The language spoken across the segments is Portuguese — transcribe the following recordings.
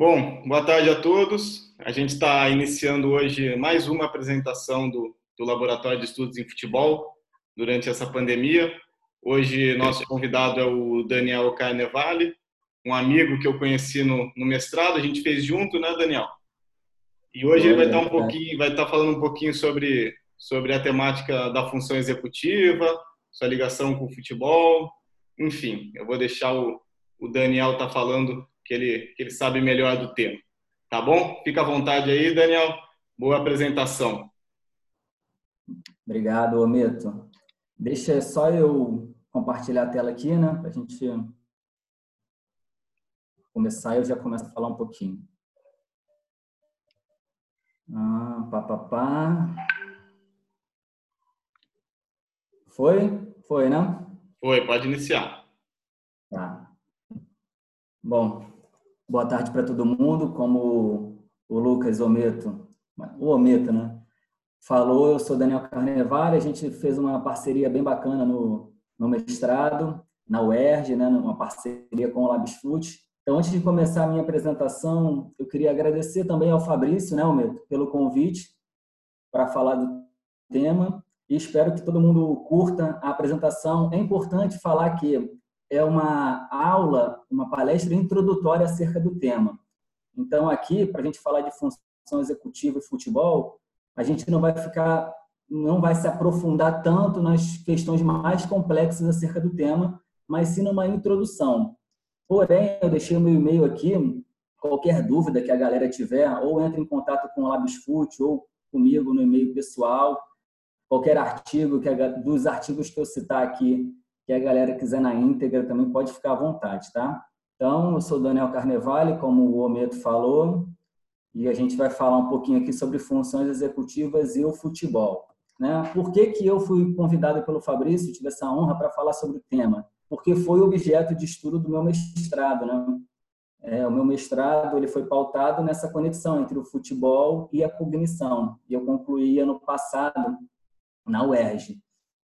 Bom, boa tarde a todos. A gente está iniciando hoje mais uma apresentação do, do Laboratório de Estudos em Futebol durante essa pandemia. Hoje, nosso convidado é o Daniel Carnevale, um amigo que eu conheci no, no mestrado. A gente fez junto, né, Daniel? E hoje ele vai estar um pouquinho, vai estar falando um pouquinho sobre sobre a temática da função executiva, sua ligação com o futebol, enfim. Eu vou deixar o, o Daniel estar tá falando que ele, que ele sabe melhor do tema. Tá bom? Fica à vontade aí, Daniel. Boa apresentação. Obrigado, Ometo. Deixa só eu compartilhar a tela aqui, né? Para a gente começar, eu já começo a falar um pouquinho. Ah, pá, pá, pá. Foi? Foi, né? Foi, pode iniciar. Tá. Bom, Boa tarde para todo mundo. Como o Lucas Ometo, o Ometo, né? Falou, eu sou Daniel Carnevale. A gente fez uma parceria bem bacana no, no mestrado, na UERJ, né? Uma parceria com o Labsfoot. Então, antes de começar a minha apresentação, eu queria agradecer também ao Fabrício, né, Ometo, pelo convite para falar do tema e espero que todo mundo curta a apresentação. É importante falar que é uma aula, uma palestra introdutória acerca do tema. Então, aqui, para a gente falar de função executiva e futebol, a gente não vai ficar, não vai se aprofundar tanto nas questões mais complexas acerca do tema, mas sim numa introdução. Porém, eu deixei o meu e-mail aqui, qualquer dúvida que a galera tiver, ou entre em contato com o Labsfoot ou comigo no e-mail pessoal, qualquer artigo que dos artigos que eu citar aqui que a galera quiser na íntegra também pode ficar à vontade, tá? Então, eu sou Daniel Carnevale, como o Ometo falou, e a gente vai falar um pouquinho aqui sobre funções executivas e o futebol. Né? Por que, que eu fui convidado pelo Fabrício, tive essa honra para falar sobre o tema? Porque foi objeto de estudo do meu mestrado. Né? É, o meu mestrado ele foi pautado nessa conexão entre o futebol e a cognição. E eu concluí ano passado na UERJ.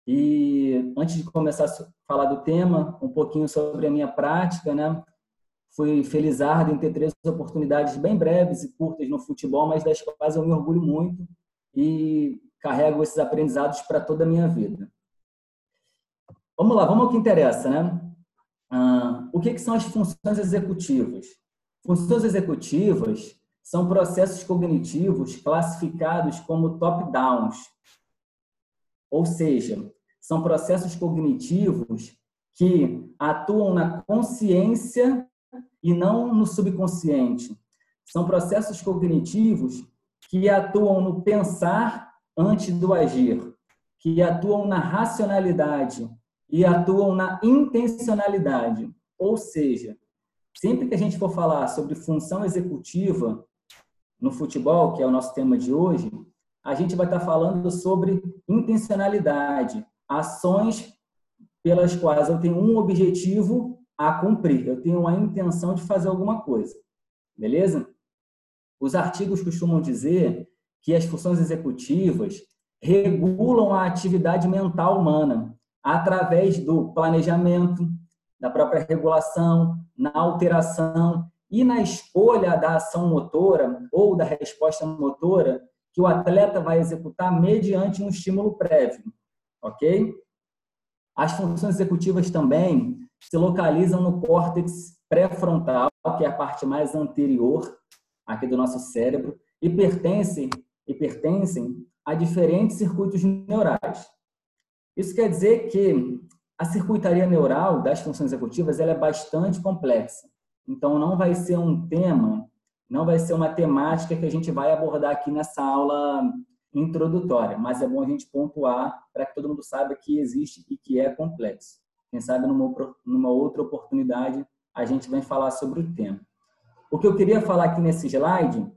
E antes de começar a falar do tema, um pouquinho sobre a minha prática, né? Fui felizardo em ter três oportunidades bem breves e curtas no futebol, mas das quais eu me orgulho muito e carrego esses aprendizados para toda a minha vida. Vamos lá, vamos ao que interessa, né? Ah, o que, que são as funções executivas? Funções executivas são processos cognitivos classificados como top-downs, ou seja, são processos cognitivos que atuam na consciência e não no subconsciente. São processos cognitivos que atuam no pensar antes do agir, que atuam na racionalidade e atuam na intencionalidade. Ou seja, sempre que a gente for falar sobre função executiva no futebol, que é o nosso tema de hoje, a gente vai estar falando sobre intencionalidade, ações pelas quais eu tenho um objetivo a cumprir, eu tenho a intenção de fazer alguma coisa. Beleza? Os artigos costumam dizer que as funções executivas regulam a atividade mental humana através do planejamento, da própria regulação, na alteração e na escolha da ação motora ou da resposta motora que o atleta vai executar mediante um estímulo prévio, ok? As funções executivas também se localizam no córtex pré-frontal, que é a parte mais anterior aqui do nosso cérebro, e pertencem, e pertencem a diferentes circuitos neurais. Isso quer dizer que a circuitaria neural das funções executivas ela é bastante complexa. Então, não vai ser um tema não vai ser uma temática que a gente vai abordar aqui nessa aula introdutória, mas é bom a gente pontuar para que todo mundo saiba que existe e que é complexo. Quem sabe numa, numa outra oportunidade a gente vai falar sobre o tema. O que eu queria falar aqui nesse slide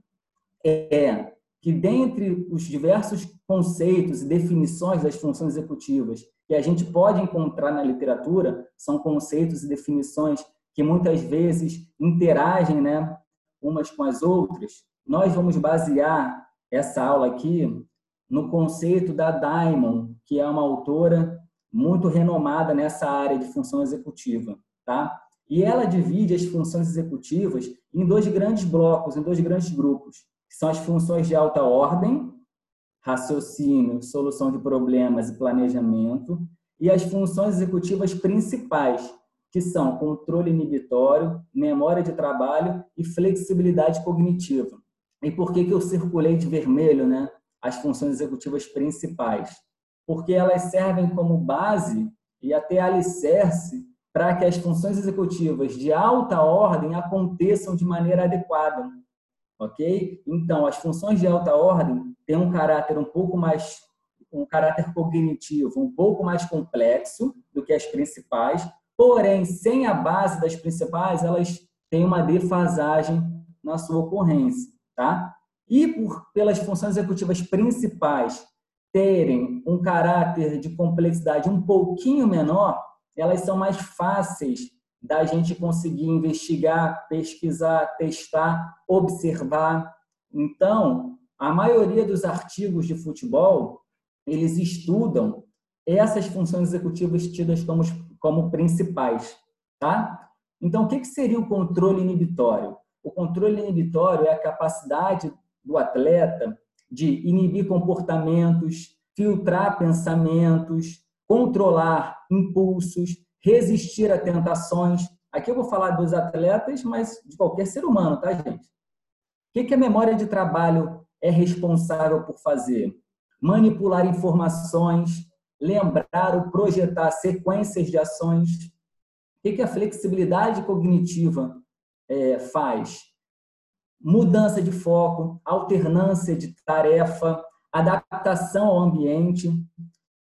é que dentre os diversos conceitos e definições das funções executivas que a gente pode encontrar na literatura, são conceitos e definições que muitas vezes interagem né, umas com as outras, nós vamos basear essa aula aqui no conceito da Diamond, que é uma autora muito renomada nessa área de função executiva, tá? e ela divide as funções executivas em dois grandes blocos, em dois grandes grupos, que são as funções de alta ordem, raciocínio, solução de problemas e planejamento, e as funções executivas principais, que são controle inibitório, memória de trabalho e flexibilidade cognitiva. E por que, que eu circulei de vermelho né, as funções executivas principais? Porque elas servem como base e até alicerce para que as funções executivas de alta ordem aconteçam de maneira adequada. Ok? Então, as funções de alta ordem têm um caráter um pouco mais um caráter cognitivo um pouco mais complexo do que as principais, porém, sem a base das principais, elas têm uma defasagem na sua ocorrência, tá? E por, pelas funções executivas principais terem um caráter de complexidade um pouquinho menor, elas são mais fáceis da gente conseguir investigar, pesquisar, testar, observar. Então, a maioria dos artigos de futebol, eles estudam essas funções executivas tidas como, como principais, tá? Então, o que, seria o controle inibitório? O controle inibitório é a capacidade do atleta de inibir comportamentos, filtrar pensamentos, controlar impulsos, resistir a tentações. Aqui eu vou falar dos atletas, mas de qualquer ser humano, tá, gente? O que a memória de trabalho é responsável por fazer? Manipular informações, lembrar ou projetar sequências de ações. O que a flexibilidade cognitiva é, faz? Mudança de foco, alternância de tarefa, adaptação ao ambiente.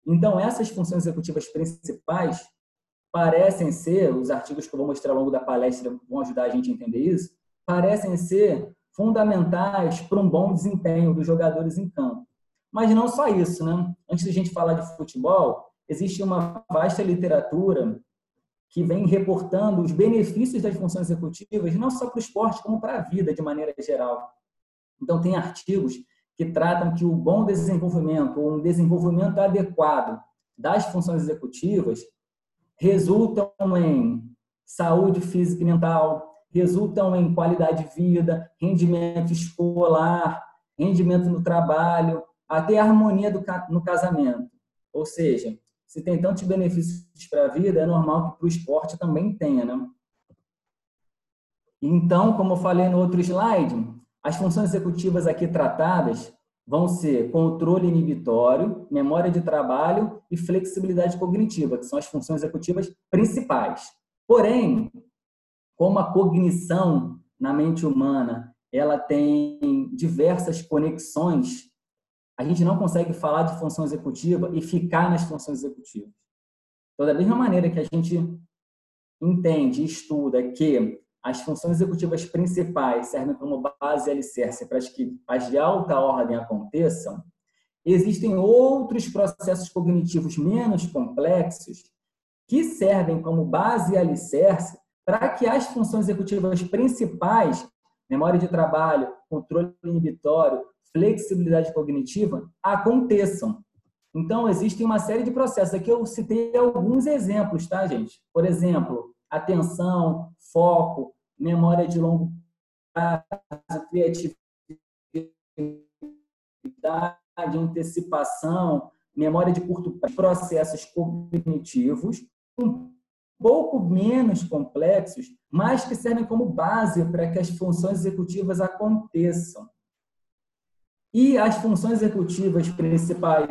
Então, essas funções executivas principais parecem ser, os artigos que eu vou mostrar ao longo da palestra vão ajudar a gente a entender isso, parecem ser fundamentais para um bom desempenho dos jogadores em campo. Mas não só isso, né? Antes de a gente falar de futebol, existe uma vasta literatura que vem reportando os benefícios das funções executivas, não só para o esporte, como para a vida de maneira geral. Então, tem artigos que tratam que o bom desenvolvimento ou um desenvolvimento adequado das funções executivas resultam em saúde física e mental, resultam em qualidade de vida, rendimento escolar, rendimento no trabalho, até harmonia do, no casamento. Ou seja, se tem tantos benefícios para a vida, é normal que para o esporte também tenha, né? Então, como eu falei no outro slide, as funções executivas aqui tratadas vão ser controle inibitório, memória de trabalho e flexibilidade cognitiva, que são as funções executivas principais. Porém, como a cognição na mente humana ela tem diversas conexões, a gente não consegue falar de função executiva e ficar nas funções executivas. Então, da mesma maneira que a gente entende e estuda que as funções executivas principais servem como base e alicerce para que as de alta ordem aconteçam, existem outros processos cognitivos menos complexos que servem como base e alicerce para que as funções executivas principais, memória de trabalho, controle inibitório, flexibilidade cognitiva, aconteçam. Então, existem uma série de processos. Aqui eu citei alguns exemplos, tá, gente? Por exemplo, atenção, foco, memória de longo prazo, criatividade, antecipação, memória de curto prazo, processos cognitivos um pouco menos complexos, mas que servem como base para que as funções executivas aconteçam. E as funções executivas principais,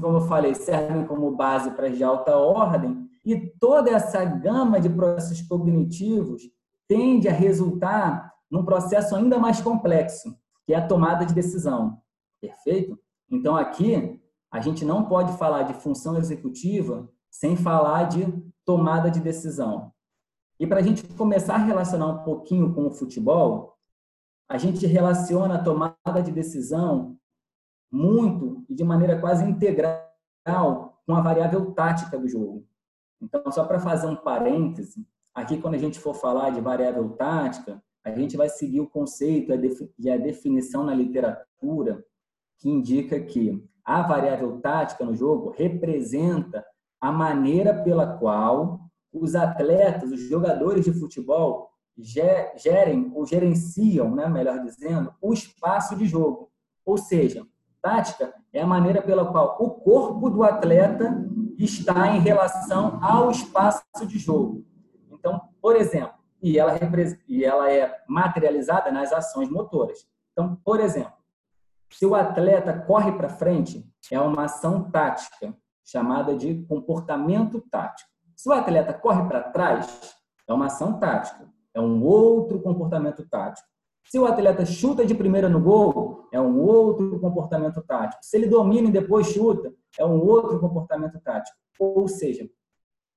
como eu falei, servem como base para as de alta ordem, e toda essa gama de processos cognitivos tende a resultar num processo ainda mais complexo, que é a tomada de decisão. Perfeito? Então, aqui, a gente não pode falar de função executiva sem falar de tomada de decisão. E para a gente começar a relacionar um pouquinho com o futebol, a gente relaciona a tomada de decisão muito e de maneira quase integral com a variável tática do jogo. Então, só para fazer um parêntese, aqui quando a gente for falar de variável tática, a gente vai seguir o conceito e a definição na literatura que indica que a variável tática no jogo representa a maneira pela qual os atletas, os jogadores de futebol gerem ou gerenciam, né, melhor dizendo, o espaço de jogo. Ou seja, tática é a maneira pela qual o corpo do atleta está em relação ao espaço de jogo. Então, por exemplo, e ela, e ela é materializada nas ações motoras. Então, por exemplo, se o atleta corre para frente, é uma ação tática, chamada de comportamento tático. Se o atleta corre para trás, é uma ação tática, é um outro comportamento tático. Se o atleta chuta de primeira no gol, é um outro comportamento tático. Se ele domina e depois chuta, é um outro comportamento tático. Ou seja,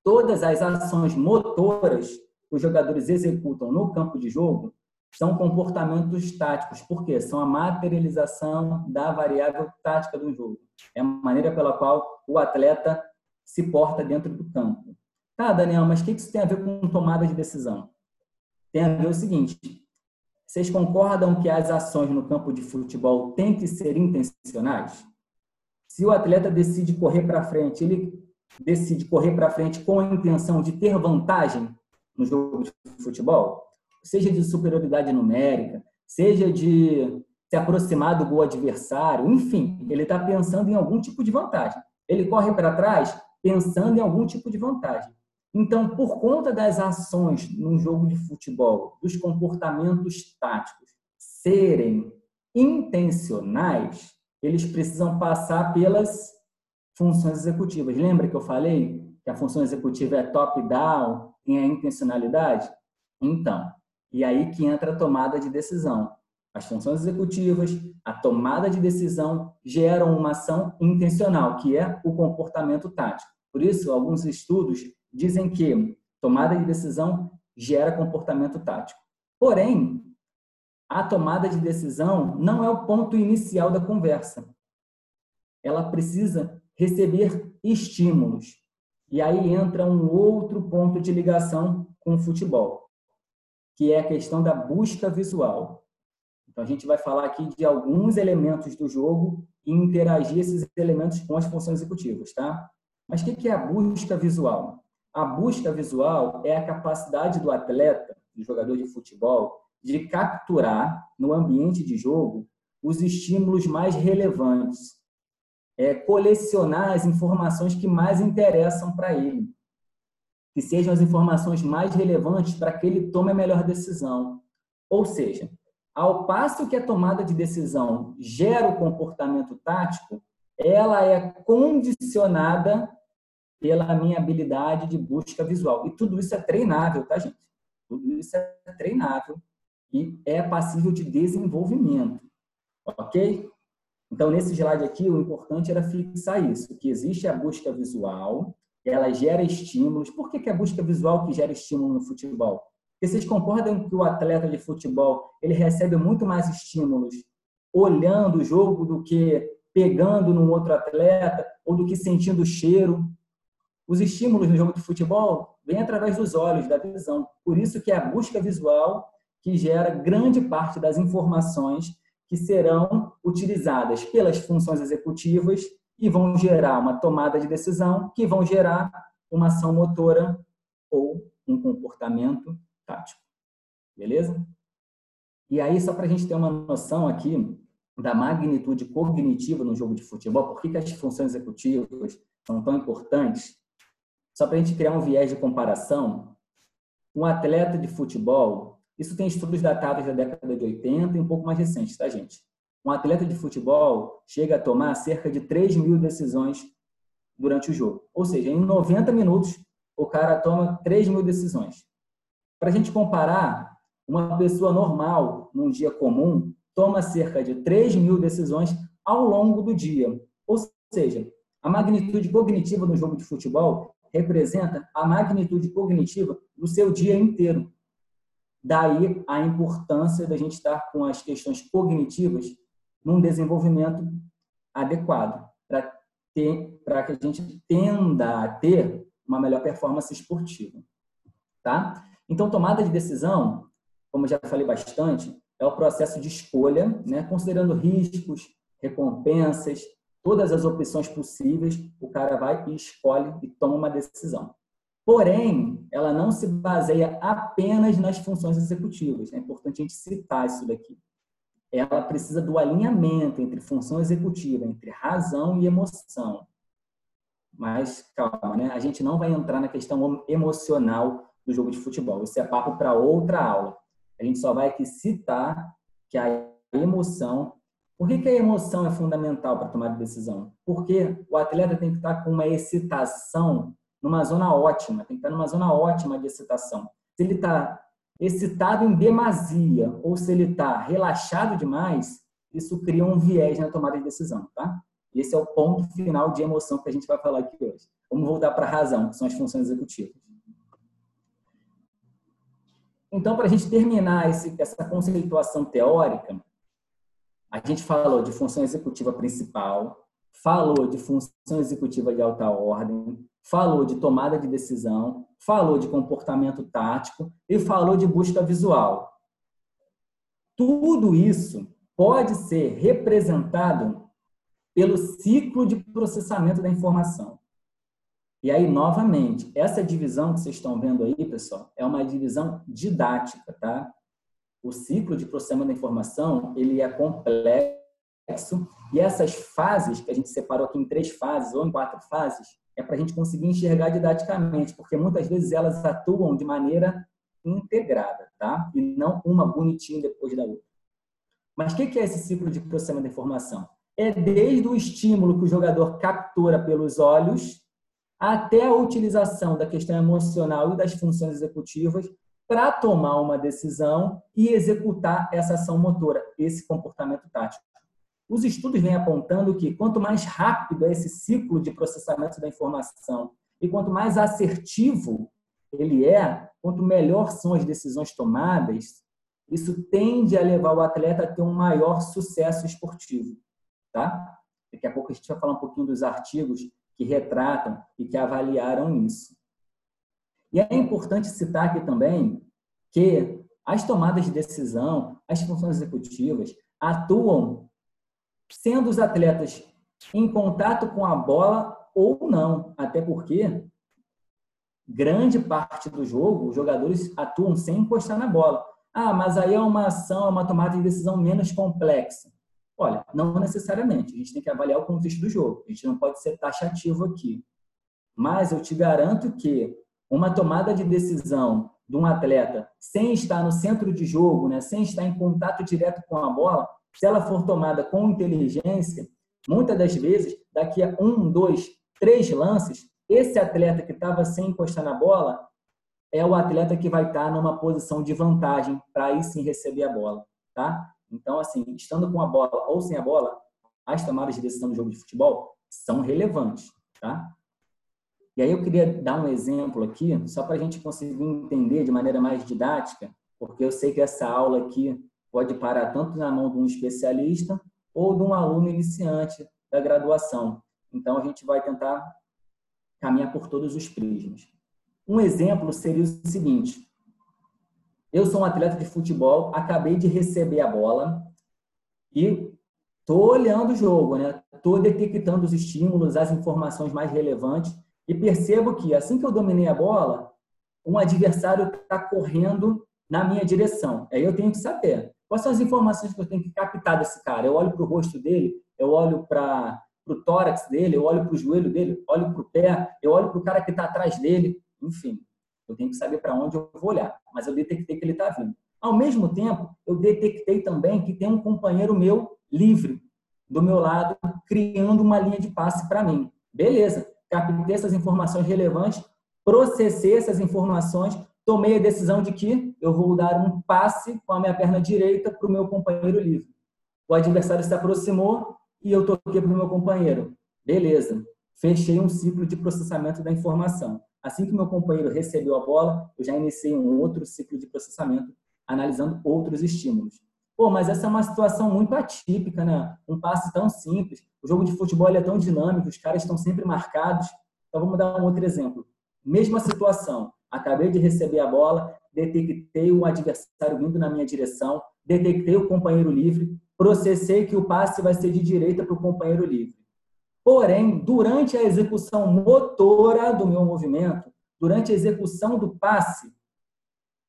todas as ações motoras que os jogadores executam no campo de jogo são comportamentos táticos, porque são a materialização da variável tática do jogo. É a maneira pela qual o atleta se porta dentro do campo. Tá, Daniel, mas o que isso tem a ver com tomada de decisão? Tem a ver o seguinte: vocês concordam que as ações no campo de futebol têm que ser intencionais? Se o atleta decide correr para frente, ele decide correr para frente com a intenção de ter vantagem no jogo de futebol? Seja de superioridade numérica, seja de se aproximar do gol adversário, enfim, ele está pensando em algum tipo de vantagem. Ele corre para trás pensando em algum tipo de vantagem. Então, por conta das ações no jogo de futebol, dos comportamentos táticos serem intencionais, eles precisam passar pelas funções executivas. Lembra que eu falei que a função executiva é top-down, tem a intencionalidade? Então, e aí que entra a tomada de decisão. As funções executivas, a tomada de decisão geram uma ação intencional, que é o comportamento tático. Por isso, alguns estudos dizem que tomada de decisão gera comportamento tático. Porém, a tomada de decisão não é o ponto inicial da conversa. Ela precisa receber estímulos. E aí entra um outro ponto de ligação com o futebol que é a questão da busca visual. Então, a gente vai falar aqui de alguns elementos do jogo e interagir esses elementos com as funções executivas, tá? Mas o que é a busca visual? A busca visual é a capacidade do atleta, do jogador de futebol, de capturar no ambiente de jogo os estímulos mais relevantes, é, colecionar as informações que mais interessam para ele que sejam as informações mais relevantes para que ele tome a melhor decisão. Ou seja, ao passo que a tomada de decisão gera o comportamento tático, ela é condicionada pela minha habilidade de busca visual. E tudo isso é treinável, tá, gente? Tudo isso é treinável e é passível de desenvolvimento. Ok? Então, nesse slide aqui, o importante era fixar isso, que existe a busca visual, ela gera estímulos. Por que, que a busca visual que gera estímulo no futebol? Porque vocês concordam que o atleta de futebol ele recebe muito mais estímulos olhando o jogo do que pegando num outro atleta ou do que sentindo o cheiro. Os estímulos no jogo de futebol vêm através dos olhos, da visão. Por isso que é a busca visual que gera grande parte das informações que serão utilizadas pelas funções executivas e vão gerar uma tomada de decisão, que vão gerar uma ação motora ou um comportamento tático. Beleza? E aí, só para a gente ter uma noção aqui da magnitude cognitiva no jogo de futebol, por que, que as funções executivas são tão importantes, só para a gente criar um viés de comparação, um atleta de futebol, isso tem estudos datados da década de 80 e um pouco mais recentes, tá, gente? Um atleta de futebol chega a tomar cerca de 3 mil decisões durante o jogo. Ou seja, em 90 minutos, o cara toma 3 mil decisões. Para a gente comparar, uma pessoa normal, num dia comum, toma cerca de 3 mil decisões ao longo do dia. Ou seja, a magnitude cognitiva no jogo de futebol representa a magnitude cognitiva do seu dia inteiro. Daí a importância da gente estar com as questões cognitivas num desenvolvimento adequado para que a gente tenda a ter uma melhor performance esportiva, tá? Então, tomada de decisão, como já falei bastante, é o processo de escolha, né? Considerando riscos, recompensas, todas as opções possíveis, o cara vai e escolhe e toma uma decisão. Porém, ela não se baseia apenas nas funções executivas. É importante a gente citar isso daqui. Ela precisa do alinhamento entre função executiva, entre razão e emoção. Mas calma, né? A gente não vai entrar na questão emocional do jogo de futebol. Isso é papo para outra aula. A gente só vai aqui citar que a emoção. Por que, que a emoção é fundamental para tomar decisão? Porque o atleta tem que estar com uma excitação numa zona ótima, tem que estar numa zona ótima de excitação. Se ele está excitado em demasia ou se ele está relaxado demais, isso cria um viés na tomada de decisão, tá? Esse é o ponto final de emoção que a gente vai falar aqui hoje. Vamos voltar para a razão, que são as funções executivas. Então, para a gente terminar esse, essa conceituação teórica, a gente falou de função executiva principal, falou de função executiva de alta ordem, falou de tomada de decisão, falou de comportamento tático e falou de busca visual. Tudo isso pode ser representado pelo ciclo de processamento da informação. E aí, novamente, essa divisão que vocês estão vendo aí, pessoal, é uma divisão didática, tá? O ciclo de processamento da informação, ele é complexo e essas fases, que a gente separou aqui em três fases ou em quatro fases, é para a gente conseguir enxergar didaticamente, porque muitas vezes elas atuam de maneira integrada, tá? E não uma bonitinha depois da outra. Mas o que é esse ciclo de processamento da informação? É desde o estímulo que o jogador captura pelos olhos até a utilização da questão emocional e das funções executivas para tomar uma decisão e executar essa ação motora, esse comportamento tático. Os estudos vêm apontando que quanto mais rápido é esse ciclo de processamento da informação e quanto mais assertivo ele é, quanto melhor são as decisões tomadas, isso tende a levar o atleta a ter um maior sucesso esportivo, tá? Daqui a pouco a gente vai falar um pouquinho dos artigos que retratam e que avaliaram isso. E é importante citar aqui também que as tomadas de decisão, as funções executivas, atuam sendo os atletas em contato com a bola ou não, até porque grande parte do jogo os jogadores atuam sem encostar na bola. Ah, mas aí é uma ação, é uma tomada de decisão menos complexa. Olha, não necessariamente. A gente tem que avaliar o contexto do jogo. A gente não pode ser taxativo aqui. Mas eu te garanto que uma tomada de decisão de um atleta sem estar no centro de jogo, né, sem estar em contato direto com a bola, se ela for tomada com inteligência, muitas das vezes, daqui a um, dois, três lances, esse atleta que estava sem encostar na bola é o atleta que vai estar numa posição de vantagem para aí sim receber a bola, tá? Então, assim, estando com a bola ou sem a bola, as tomadas de decisão do jogo de futebol são relevantes, tá? E aí eu queria dar um exemplo aqui, só para a gente conseguir entender de maneira mais didática, porque eu sei que essa aula aqui pode parar tanto na mão de um especialista ou de um aluno iniciante da graduação. Então, a gente vai tentar caminhar por todos os prismas. Um exemplo seria o seguinte: eu sou um atleta de futebol, acabei de receber a bola e estou olhando o jogo, né? Estou detectando os estímulos, as informações mais relevantes e percebo que assim que eu dominei a bola, um adversário está correndo na minha direção. Aí eu tenho que saber quais são as informações que eu tenho que captar desse cara. Eu olho para o rosto dele, eu olho para o tórax dele, eu olho para o joelho dele, olho para o pé, eu olho para o cara que está atrás dele, enfim. Eu tenho que saber para onde eu vou olhar, mas eu detectei que ele está vindo. Ao mesmo tempo, eu detectei também que tem um companheiro meu livre do meu lado, criando uma linha de passe para mim. Beleza, captei essas informações relevantes, processei essas informações, tomei a decisão de que eu vou dar um passe com a minha perna direita para o meu companheiro livre. O adversário se aproximou e eu toquei para o meu companheiro. Beleza, fechei um ciclo de processamento da informação. Assim que meu companheiro recebeu a bola, eu já iniciei um outro ciclo de processamento, analisando outros estímulos. Pô, mas essa é uma situação muito atípica, né? Um passe tão simples. O jogo de futebol é tão dinâmico, os caras estão sempre marcados. Então vamos dar um outro exemplo. Mesma situação. Acabei de receber a bola, detectei o adversário vindo na minha direção, detectei o companheiro livre, processei que o passe vai ser de direita para o companheiro livre. Porém, durante a execução motora do meu movimento, durante a execução do passe,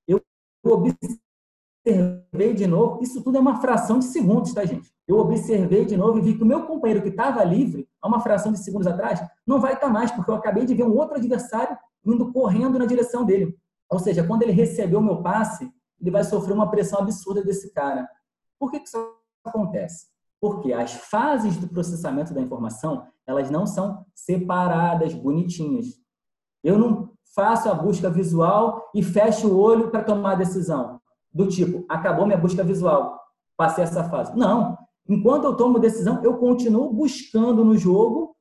eu observei de novo, isso tudo é uma fração de segundos, tá, gente? Eu observei de novo e vi que o meu companheiro que estava livre, há uma fração de segundos atrás, não vai estar mais, porque eu acabei de ver um outro adversário indo correndo na direção dele. Ou seja, quando ele recebeu o meu passe, ele vai sofrer uma pressão absurda desse cara. Por que, que isso acontece? Porque as fases do processamento da informação, elas não são separadas, bonitinhas. Eu não faço a busca visual e fecho o olho para tomar a decisão. Do tipo, acabou minha busca visual, passei essa fase. Não. Enquanto eu tomo decisão, eu continuo buscando no jogo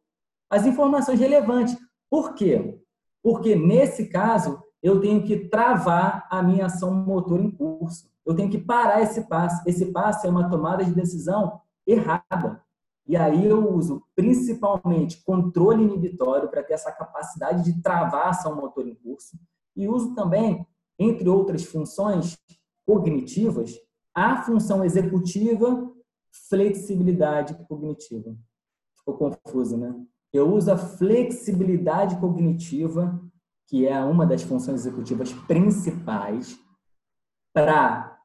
as informações relevantes. Por quê? Porque nesse caso, eu tenho que travar a minha ação motor em curso. Eu tenho que parar esse passe. Esse passe é uma tomada de decisão errada. E aí eu uso principalmente controle inibitório para ter essa capacidade de travar a ação motor em curso. E uso também, entre outras funções cognitivas, a função executiva, flexibilidade cognitiva. Ficou confuso, né? Eu uso a flexibilidade cognitiva que é uma das funções executivas principais, para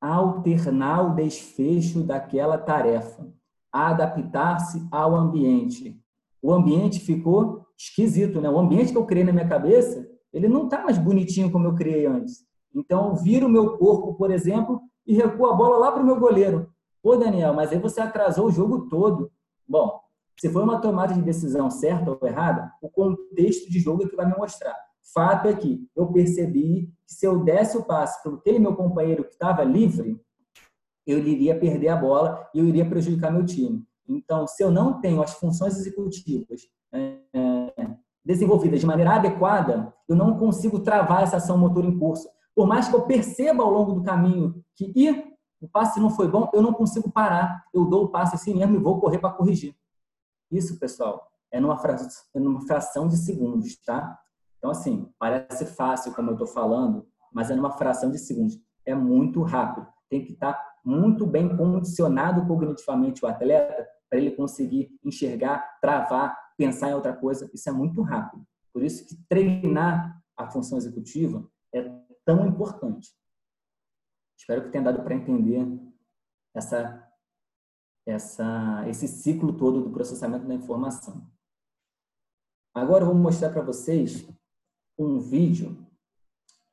alternar o desfecho daquela tarefa, adaptar-se ao ambiente. O ambiente ficou esquisito, né? O ambiente que eu criei na minha cabeça, ele não está mais bonitinho como eu criei antes. Então, eu viro o meu corpo, por exemplo, e recuo a bola lá para o meu goleiro. Pô, Daniel, mas aí você atrasou o jogo todo. Bom, se foi uma tomada de decisão certa ou errada, o contexto de jogo é que vai me mostrar. Fato é que eu percebi que se eu desse o passe para aquele meu companheiro que estava livre, eu iria perder a bola e eu iria prejudicar meu time. Então, se eu não tenho as funções executivas é, desenvolvidas de maneira adequada, eu não consigo travar essa ação motor em curso. Por mais que eu perceba ao longo do caminho que Ih, o passe não foi bom, eu não consigo parar. Eu dou o passe assim mesmo e vou correr para corrigir. Isso, pessoal, é é numa fração de segundos, tá? Então, assim, parece fácil, como eu estou falando, mas é numa fração de segundos. É muito rápido. Tem que estar tá muito bem condicionado cognitivamente o atleta para ele conseguir enxergar, travar, pensar em outra coisa. Isso é muito rápido. Por isso que treinar a função executiva é tão importante. Espero que tenha dado para entender essa essa, esse ciclo todo do processamento da informação. Agora eu vou mostrar para vocês um vídeo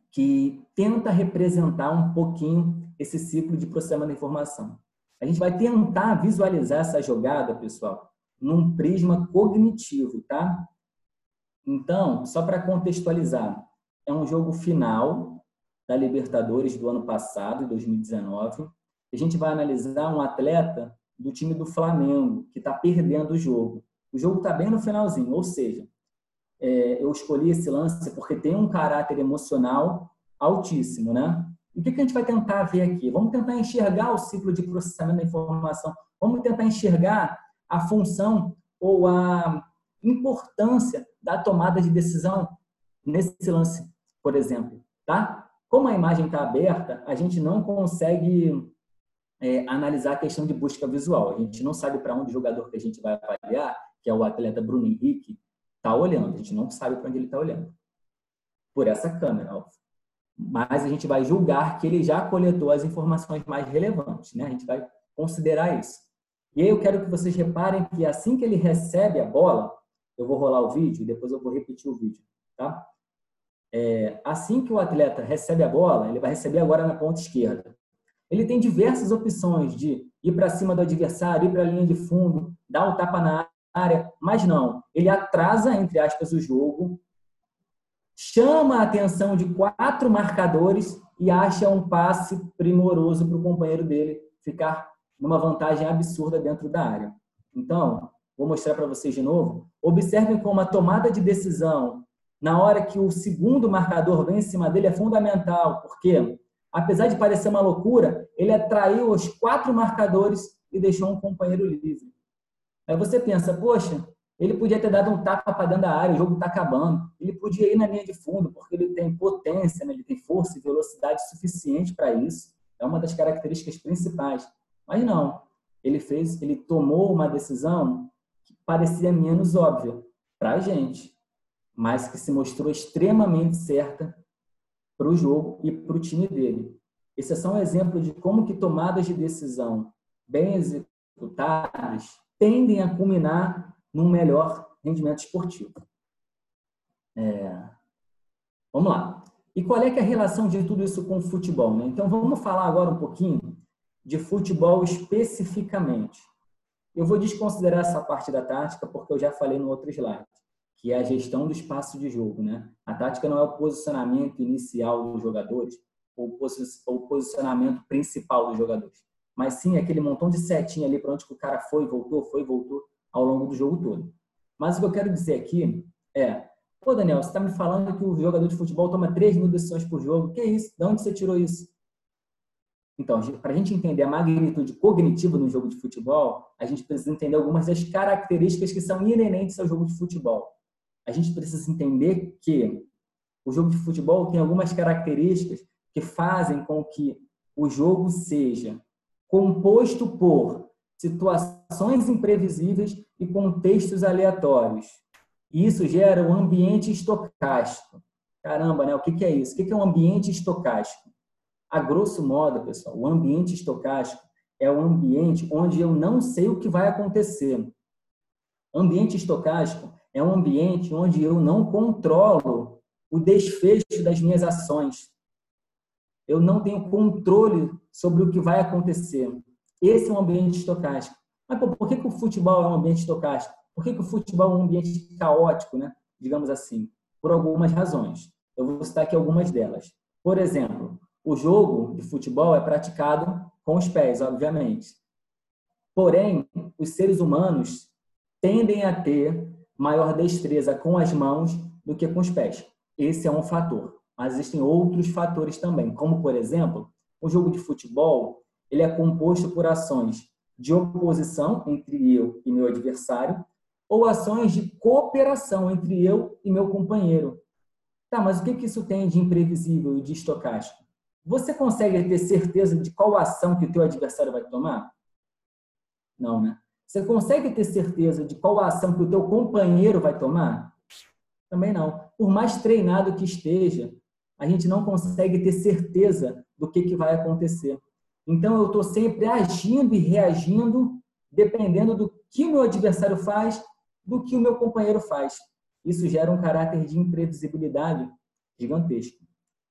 que tenta representar um pouquinho esse ciclo de processamento da informação. A gente vai tentar visualizar essa jogada, pessoal, num prisma cognitivo, tá? Então, só para contextualizar, é um jogo final da Libertadores do ano passado, 2019. A gente vai analisar um atleta do time do Flamengo, que está perdendo o jogo. O jogo está bem no finalzinho, ou seja, é, eu escolhi esse lance porque tem um caráter emocional altíssimo, né? E o que, que a gente vai tentar ver aqui? Vamos tentar enxergar o ciclo de processamento da informação. Vamos tentar enxergar a função ou a importância da tomada de decisão nesse lance, por exemplo, tá? Como a imagem está aberta, a gente não consegue é, analisar a questão de busca visual. A gente não sabe para onde o jogador que a gente vai avaliar, que é o atleta Bruno Henrique, está olhando. A gente não sabe para onde ele está olhando. Por essa câmera, óbvio. Mas a gente vai julgar que ele já coletou as informações mais relevantes. Né? A gente vai considerar isso. E aí eu quero que vocês reparem que assim que ele recebe a bola, eu vou rolar o vídeo e depois eu vou repetir o vídeo. Tá? É, assim que o atleta recebe a bola, ele vai receber agora na ponta esquerda. Ele tem diversas opções de ir para cima do adversário, ir para a linha de fundo, dar o um tapa na área, mas não. Ele atrasa, entre aspas, o jogo, chama a atenção de quatro marcadores e acha um passe primoroso para o companheiro dele ficar numa vantagem absurda dentro da área. Então, vou mostrar para vocês de novo. Observem como a tomada de decisão na hora que o segundo marcador vem em cima dele é fundamental, porque apesar de parecer uma loucura, ele atraiu os quatro marcadores e deixou um companheiro livre. Aí você pensa, poxa, ele podia ter dado um tapa para dentro da área, o jogo está acabando. Ele podia ir na linha de fundo, porque ele tem potência, né? ele tem força e velocidade suficiente para isso. É uma das características principais. Mas não, ele fez, ele tomou uma decisão que parecia menos óbvia para a gente. Mas que se mostrou extremamente certa para o jogo e para o time dele. Esse é só um exemplo de como que tomadas de decisão bem executadas tendem a culminar num melhor rendimento esportivo. É... Vamos lá. E qual é é a relação de tudo isso com o futebol? Né? Então, vamos falar agora um pouquinho de futebol especificamente. Eu vou desconsiderar essa parte da tática, porque eu já falei no outro slide, que é a gestão do espaço de jogo. Né? A tática não é o posicionamento inicial dos jogadores, ou o posicionamento principal dos jogadores, mas sim aquele montão de setinha ali para onde o cara foi, voltou, foi, voltou ao longo do jogo todo. Mas o que eu quero dizer aqui é, pô, Daniel, você está me falando que o jogador de futebol toma 3 mil decisões por jogo. Que isso? De onde você tirou isso? Então, para a gente entender a magnitude cognitiva no jogo de futebol, a gente precisa entender algumas das características que são inerentes ao jogo de futebol. A gente precisa entender que o jogo de futebol tem algumas características que fazem com que o jogo seja composto por situações imprevisíveis e contextos aleatórios. E isso gera um ambiente estocástico. Caramba, né? O que é isso? O que é um ambiente estocástico? A grosso modo, pessoal, o ambiente estocástico é o ambiente onde eu não sei o que vai acontecer. Ambiente estocástico é um ambiente onde eu não controlo o desfecho das minhas ações. Eu não tenho controle sobre o que vai acontecer. Esse é um ambiente estocástico. Mas pô, por que, que o futebol é um ambiente estocástico? Por que, que o futebol é um ambiente caótico, né? digamos assim? Por algumas razões. Eu vou citar aqui algumas delas. Por exemplo, o jogo de futebol é praticado com os pés, obviamente. Porém, os seres humanos tendem a ter maior destreza com as mãos do que com os pés. Esse é um fator. Mas existem outros fatores também, como, por exemplo, o jogo de futebol ele é composto por ações de oposição entre eu e meu adversário ou ações de cooperação entre eu e meu companheiro. Tá, mas o que, que isso tem de imprevisível e de estocástico? Você consegue ter certeza de qual ação que o teu adversário vai tomar? Não, né? Você consegue ter certeza de qual ação que o teu companheiro vai tomar? Também não. Por mais treinado que esteja, a gente não consegue ter certeza do que, que vai acontecer. Então, eu estou sempre agindo e reagindo dependendo do que o meu adversário faz, do que o meu companheiro faz. Isso gera um caráter de imprevisibilidade gigantesco.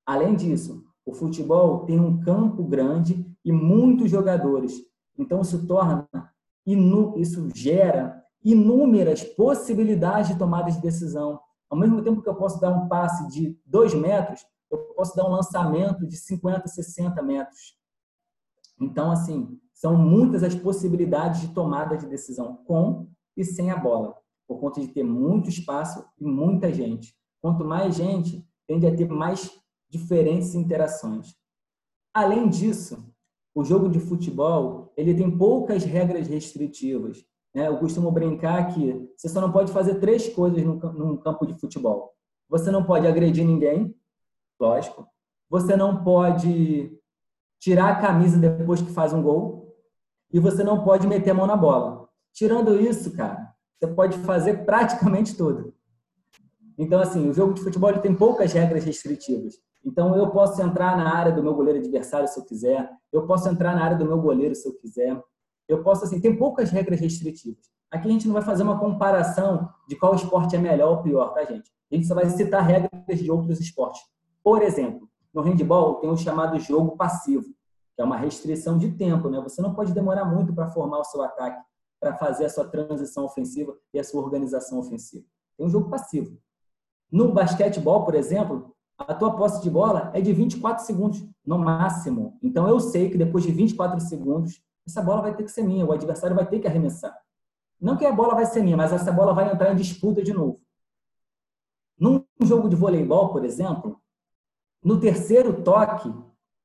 Além disso, o futebol tem um campo grande e muitos jogadores. Então, isso torna, isso gera inúmeras possibilidades de tomada de decisão. Ao mesmo tempo que eu posso dar um passe de dois metros, eu posso dar um lançamento de 50, 60 metros. Então, assim, são muitas as possibilidades de tomada de decisão com e sem a bola, por conta de ter muito espaço e muita gente. Quanto mais gente, tende a ter mais diferentes interações. Além disso, o jogo de futebol ele tem poucas regras restritivas. Né? Eu costumo brincar que você só não pode fazer três coisas num campo de futebol. Você não pode agredir ninguém, lógico. Você não pode tirar a camisa depois que faz um gol e você não pode meter a mão na bola. Tirando isso, cara, você pode fazer praticamente tudo. Então, assim, o jogo de futebol tem poucas regras restritivas. Então, eu posso entrar na área do meu goleiro adversário se eu quiser, eu posso entrar na área do meu goleiro se eu quiser, eu posso, assim, tem poucas regras restritivas. Aqui a gente não vai fazer uma comparação de qual esporte é melhor ou pior, tá, gente? A gente só vai citar regras de outros esportes. Por exemplo, no handball tem o chamado jogo passivo, que é uma restrição de tempo, né? Você não pode demorar muito para formar o seu ataque, para fazer a sua transição ofensiva e a sua organização ofensiva. Tem um jogo passivo. No basquetebol, por exemplo, a tua posse de bola é de 24 segundos no máximo. Então eu sei que depois de 24 segundos, essa bola vai ter que ser minha, o adversário vai ter que arremessar. Não que a bola vai ser minha, mas essa bola vai entrar em disputa de novo. Num jogo de voleibol, por exemplo, no terceiro toque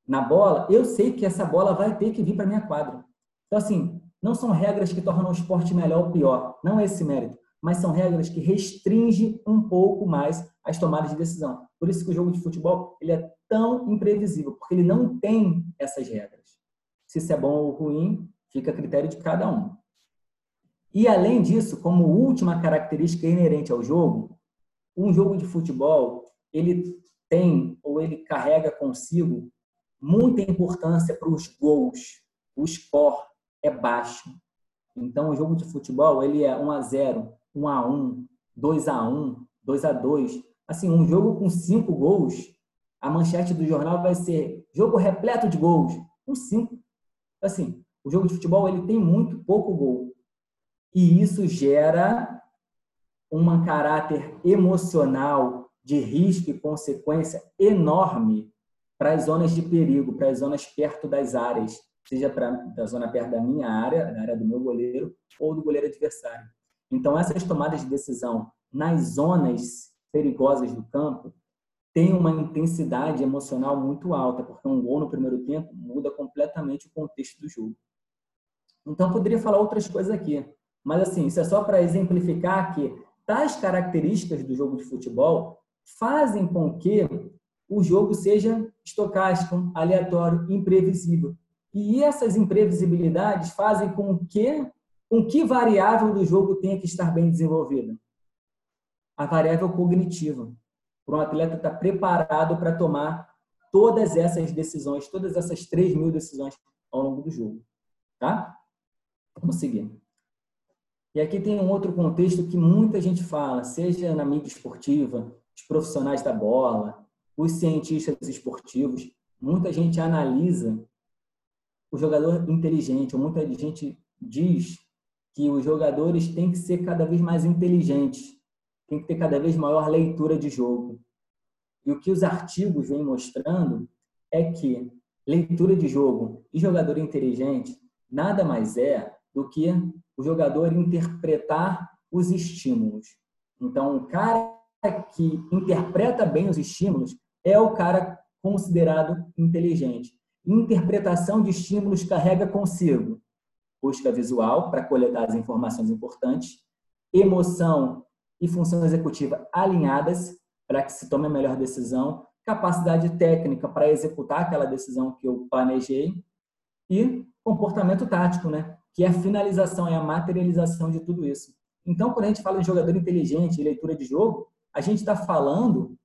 na bola, eu sei que essa bola vai ter que vir para minha quadra. Então, assim, não são regras que tornam o esporte melhor ou pior, não é esse mérito, mas são regras que restringem um pouco mais as tomadas de decisão. Por isso que o jogo de futebol ele é tão imprevisível, porque ele não tem essas regras. Se isso é bom ou ruim, fica a critério de cada um. E além disso, como última característica inerente ao jogo, um jogo de futebol, ele tem ou ele carrega consigo muita importância para os gols. O score é baixo. Então, o jogo de futebol, ele é 1 a 0, 1 a 1, 2 a 1, 2 a 2. Assim, um jogo com cinco gols, a manchete do jornal vai ser jogo repleto de gols, com cinco. Assim, o jogo de futebol ele tem muito pouco gol. E isso gera um caráter emocional de risco e consequência enorme para as zonas de perigo, para as zonas perto das áreas, seja para da zona perto da minha área, da área do meu goleiro ou do goleiro adversário. Então essas tomadas de decisão nas zonas perigosas do campo têm uma intensidade emocional muito alta, porque um gol no primeiro tempo muda completamente o contexto do jogo. Então poderia falar outras coisas aqui, mas assim, isso é só para exemplificar que tais características do jogo de futebol fazem com que o jogo seja estocástico, aleatório, imprevisível. E essas imprevisibilidades fazem com que com que variável do jogo tenha que estar bem desenvolvida? A variável cognitiva. Para um atleta estar preparado para tomar todas essas decisões, todas essas 3 mil decisões ao longo do jogo. Tá? Vamos seguir. E aqui tem um outro contexto que muita gente fala, seja na mídia esportiva, os profissionais da bola, os cientistas esportivos, muita gente analisa o jogador inteligente, ou muita gente diz que os jogadores têm que ser cada vez mais inteligentes, tem que ter cada vez maior leitura de jogo. E o que os artigos vêm mostrando é que leitura de jogo e jogador inteligente nada mais é do que o jogador interpretar os estímulos. Então, o cara que interpreta bem os estímulos é o cara considerado inteligente. Interpretação de estímulos carrega consigo busca visual para coletar as informações importantes, emoção e função executiva alinhadas para que se tome a melhor decisão, capacidade técnica para executar aquela decisão que eu planejei e comportamento tático, né? que é a finalização, é a materialização de tudo isso. Então, quando a gente fala de jogador inteligente e leitura de jogo, a gente está falando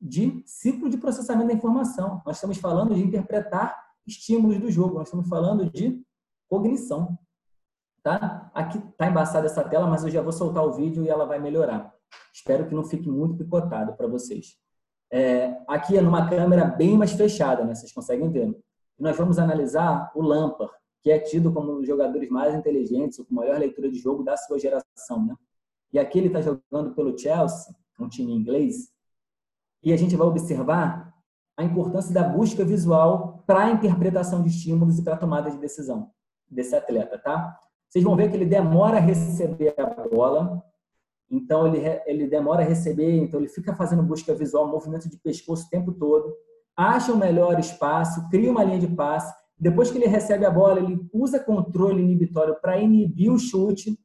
de ciclo de processamento da informação. Nós estamos falando de interpretar estímulos do jogo. Nós estamos falando de cognição. Tá? Aqui está embaçada essa tela, mas eu já vou soltar o vídeo e ela vai melhorar. Espero que não fique muito picotado para vocês. É, aqui é numa câmera bem mais fechada, né? vocês conseguem ver. Nós vamos analisar o Lampard, que é tido como um dos jogadores mais inteligentes, com maior leitura de jogo da sua geração. Né? E aqui ele está jogando pelo Chelsea, um time inglês, e a gente vai observar a importância da busca visual para a interpretação de estímulos e para a tomada de decisão desse atleta, tá? Vocês vão ver que ele demora a receber a bola, então ele, ele demora a receber, então ele fica fazendo busca visual, movimento de pescoço o tempo todo, acha o melhor espaço, cria uma linha de passe, depois que ele recebe a bola, ele usa controle inibitório para inibir o chute,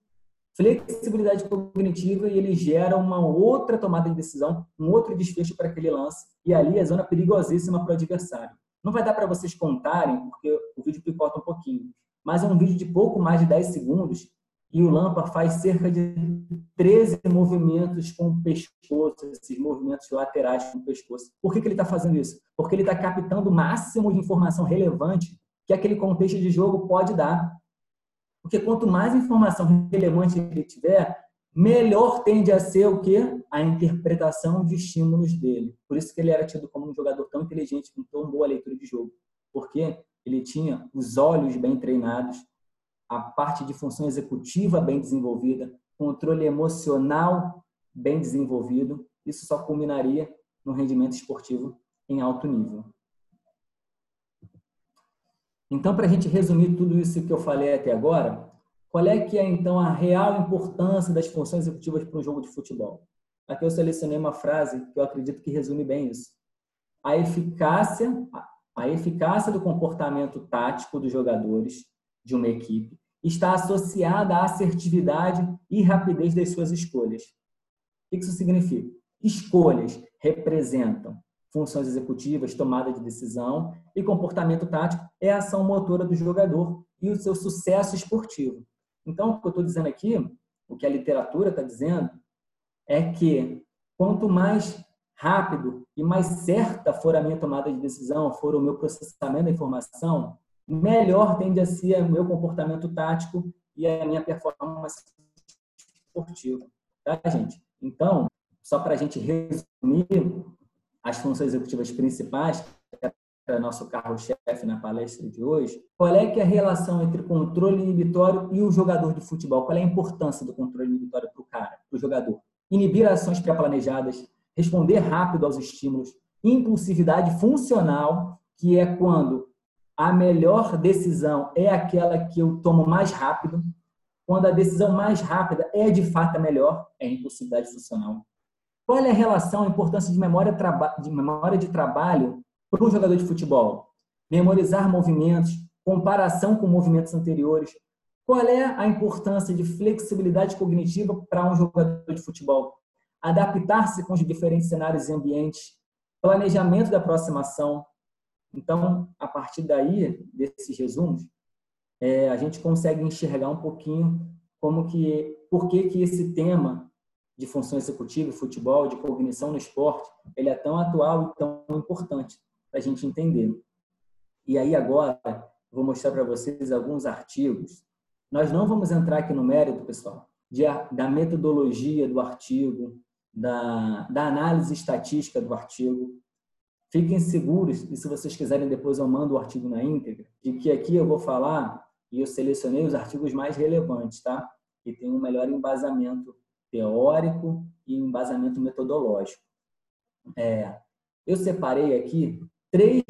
flexibilidade cognitiva e ele gera uma outra tomada de decisão, um outro desfecho para aquele lance, e ali é zona perigosíssima para o adversário. Não vai dar para vocês contarem, porque o vídeo picota um pouquinho, mas é um vídeo de pouco mais de 10 segundos e o Lampa faz cerca de 13 movimentos com o pescoço, esses movimentos laterais com o pescoço. Por que, que ele está fazendo isso? Porque ele está captando o máximo de informação relevante que aquele contexto de jogo pode dar. Porque quanto mais informação relevante ele tiver, melhor tende a ser o que? A interpretação de estímulos dele. Por isso que ele era tido como um jogador tão inteligente, com tão boa leitura de jogo. Porque ele tinha os olhos bem treinados, a parte de função executiva bem desenvolvida, controle emocional bem desenvolvido. Isso só culminaria no rendimento esportivo em alto nível. Então, para a gente resumir tudo isso que eu falei até agora, qual é que é então a real importância das funções executivas para um jogo de futebol? Aqui eu selecionei uma frase que eu acredito que resume bem isso. A eficácia, a eficácia do comportamento tático dos jogadores de uma equipe está associada à assertividade e rapidez das suas escolhas. O que isso significa? Escolhas representam funções executivas, tomada de decisão e comportamento tático é a ação motora do jogador e o seu sucesso esportivo. Então, o que eu estou dizendo aqui, o que a literatura está dizendo, é que quanto mais rápido e mais certa for a minha tomada de decisão, for o meu processamento da informação, melhor tende a ser o meu comportamento tático e a minha performance esportiva. Tá, gente? Então, só para a gente resumir as funções executivas principais, que é nosso carro-chefe na palestra de hoje, qual é que é a relação entre controle inibitório e o jogador de futebol? Qual é a importância do controle inibitório para o cara, para o jogador? Inibir ações pré-planejadas, responder rápido aos estímulos, impulsividade funcional, que é quando a melhor decisão é aquela que eu tomo mais rápido, quando a decisão mais rápida é de fato a melhor, é impulsividade funcional. Qual é a relação, a importância de memória, de, memória de trabalho para um jogador de futebol? Memorizar movimentos, comparação com movimentos anteriores. Qual é a importância de flexibilidade cognitiva para um jogador de futebol? Adaptar-se com os diferentes cenários e ambientes, planejamento da aproximação, então, a partir daí, desses resumos, é, a gente consegue enxergar um pouquinho como que, por que, que esse tema de função executiva, futebol, de cognição no esporte, ele é tão atual e tão importante para a gente entender. E aí agora, vou mostrar para vocês alguns artigos. Nós não vamos entrar aqui no mérito, pessoal, de, da metodologia do artigo, da, da análise estatística do artigo, Fiquem seguros, e se vocês quiserem depois eu mando o artigo na íntegra, de que aqui eu vou falar, e eu selecionei os artigos mais relevantes, tá? Que tem um melhor embasamento teórico e embasamento metodológico. É, eu separei aqui três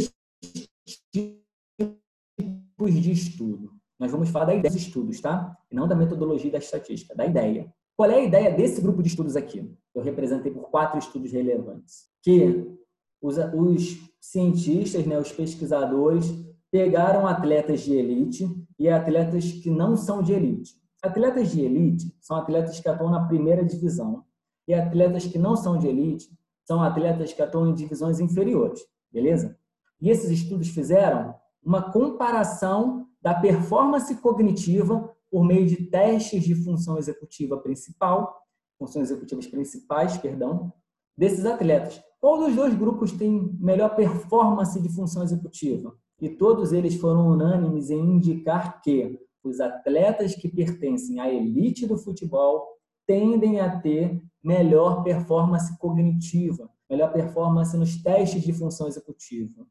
tipos de estudo. Nós vamos falar da ideia dos estudos, tá? E não da metodologia da estatística, da ideia. Qual é a ideia desse grupo de estudos aqui? Eu representei por quatro estudos relevantes. Que os, os cientistas, né, os pesquisadores, pegaram atletas de elite e atletas que não são de elite. Atletas de elite são atletas que atuam na primeira divisão e atletas que não são de elite são atletas que atuam em divisões inferiores, beleza? E esses estudos fizeram uma comparação da performance cognitiva por meio de testes de função executiva principal, funções executivas principais, perdão, desses atletas. Qual dos dois grupos tem melhor performance de função executiva? E todos eles foram unânimes em indicar que os atletas que pertencem à elite do futebol tendem a ter melhor performance cognitiva, melhor performance nos testes de função executiva.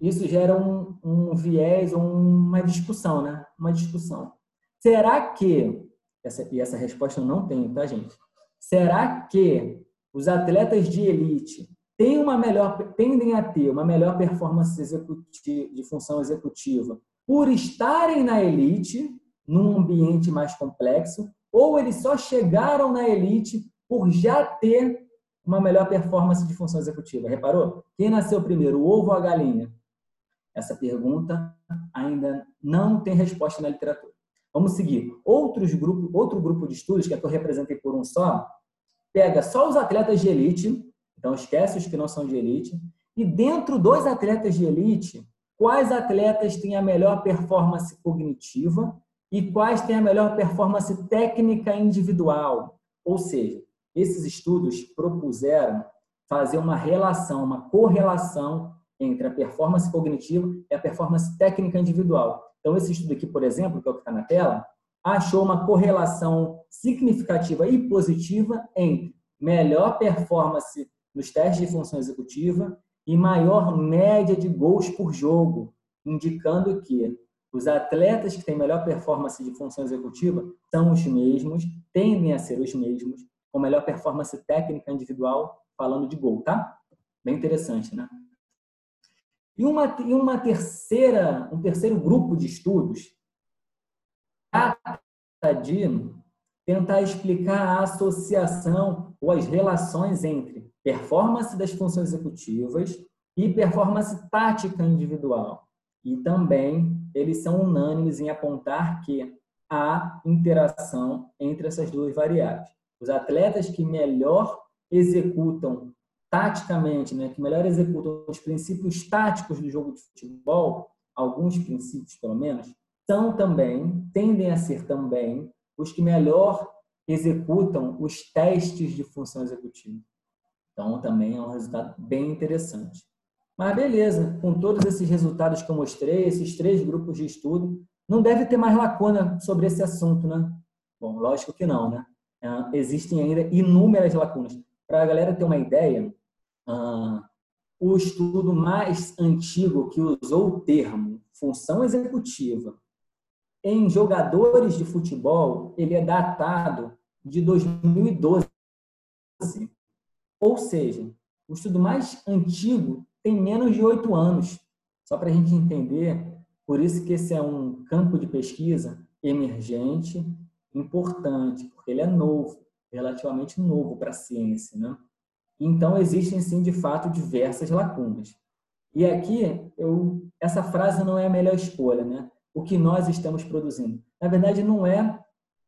Isso gera um, um viés ou uma discussão, né? Uma discussão. Será que essa, e essa resposta eu não tenho, tá, gente? Será que os atletas de elite têm uma melhor, tendem a ter uma melhor performance executiva, de função executiva por estarem na elite, num ambiente mais complexo, ou eles só chegaram na elite por já ter uma melhor performance de função executiva. Reparou? Quem nasceu primeiro, o ovo ou a galinha? Essa pergunta ainda não tem resposta na literatura. Vamos seguir. Outros grupo, outro grupo de estudos, que é que eu representei por um só, pega só os atletas de elite então, esquece os que não são de elite. E dentro dos atletas de elite, quais atletas têm a melhor performance cognitiva e quais têm a melhor performance técnica individual? Ou seja, esses estudos propuseram fazer uma relação, uma correlação entre a performance cognitiva e a performance técnica individual. Então, esse estudo aqui, por exemplo, que é o que está na tela, achou uma correlação significativa e positiva entre melhor performance nos testes de função executiva e maior média de gols por jogo, indicando que os atletas que têm melhor performance de função executiva são os mesmos, tendem a ser os mesmos, com melhor performance técnica individual, falando de gol, tá? Bem interessante, né? E uma, e uma terceira, um terceiro grupo de estudos trata de tentar explicar a associação ou as relações entre performance das funções executivas e performance tática individual. E também eles são unânimes em apontar que há interação entre essas duas variáveis. Os atletas que melhor executam taticamente, né, que melhor executam os princípios táticos do jogo de futebol, alguns princípios pelo menos, são também, tendem a ser também, os que melhor executam os testes de função executiva. Então, também é um resultado bem interessante. Mas beleza, com todos esses resultados que eu mostrei, esses três grupos de estudo, não deve ter mais lacuna sobre esse assunto, né? Bom, lógico que não, né? É, existem ainda inúmeras lacunas. Para a galera ter uma ideia, uh, o estudo mais antigo que usou o termo função executiva em jogadores de futebol, ele é datado de 2012. Ou seja, o estudo mais antigo tem menos de oito anos. Só para a gente entender, por isso que esse é um campo de pesquisa emergente, importante, porque ele é novo, relativamente novo para a ciência, né? Então existem sim, de fato, diversas lacunas. E aqui eu, essa frase não é a melhor escolha, né? O que nós estamos produzindo. Na verdade, não é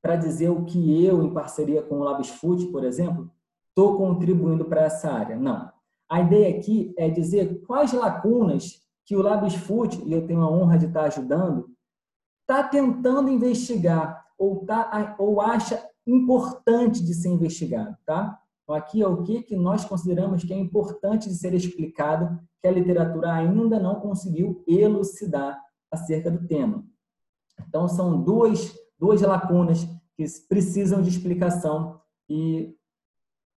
para dizer o que eu, em parceria com o LabsFood, por exemplo, estou contribuindo para essa área. Não. A ideia aqui é dizer quais lacunas que o LabsFood, e eu tenho a honra de estar ajudando, está tentando investigar ou, tá, ou acha importante de ser investigado, tá? Então, aqui é o que, que nós consideramos que é importante de ser explicado, que a literatura ainda não conseguiu elucidar acerca do tema. Então, são duas, duas lacunas que precisam de explicação e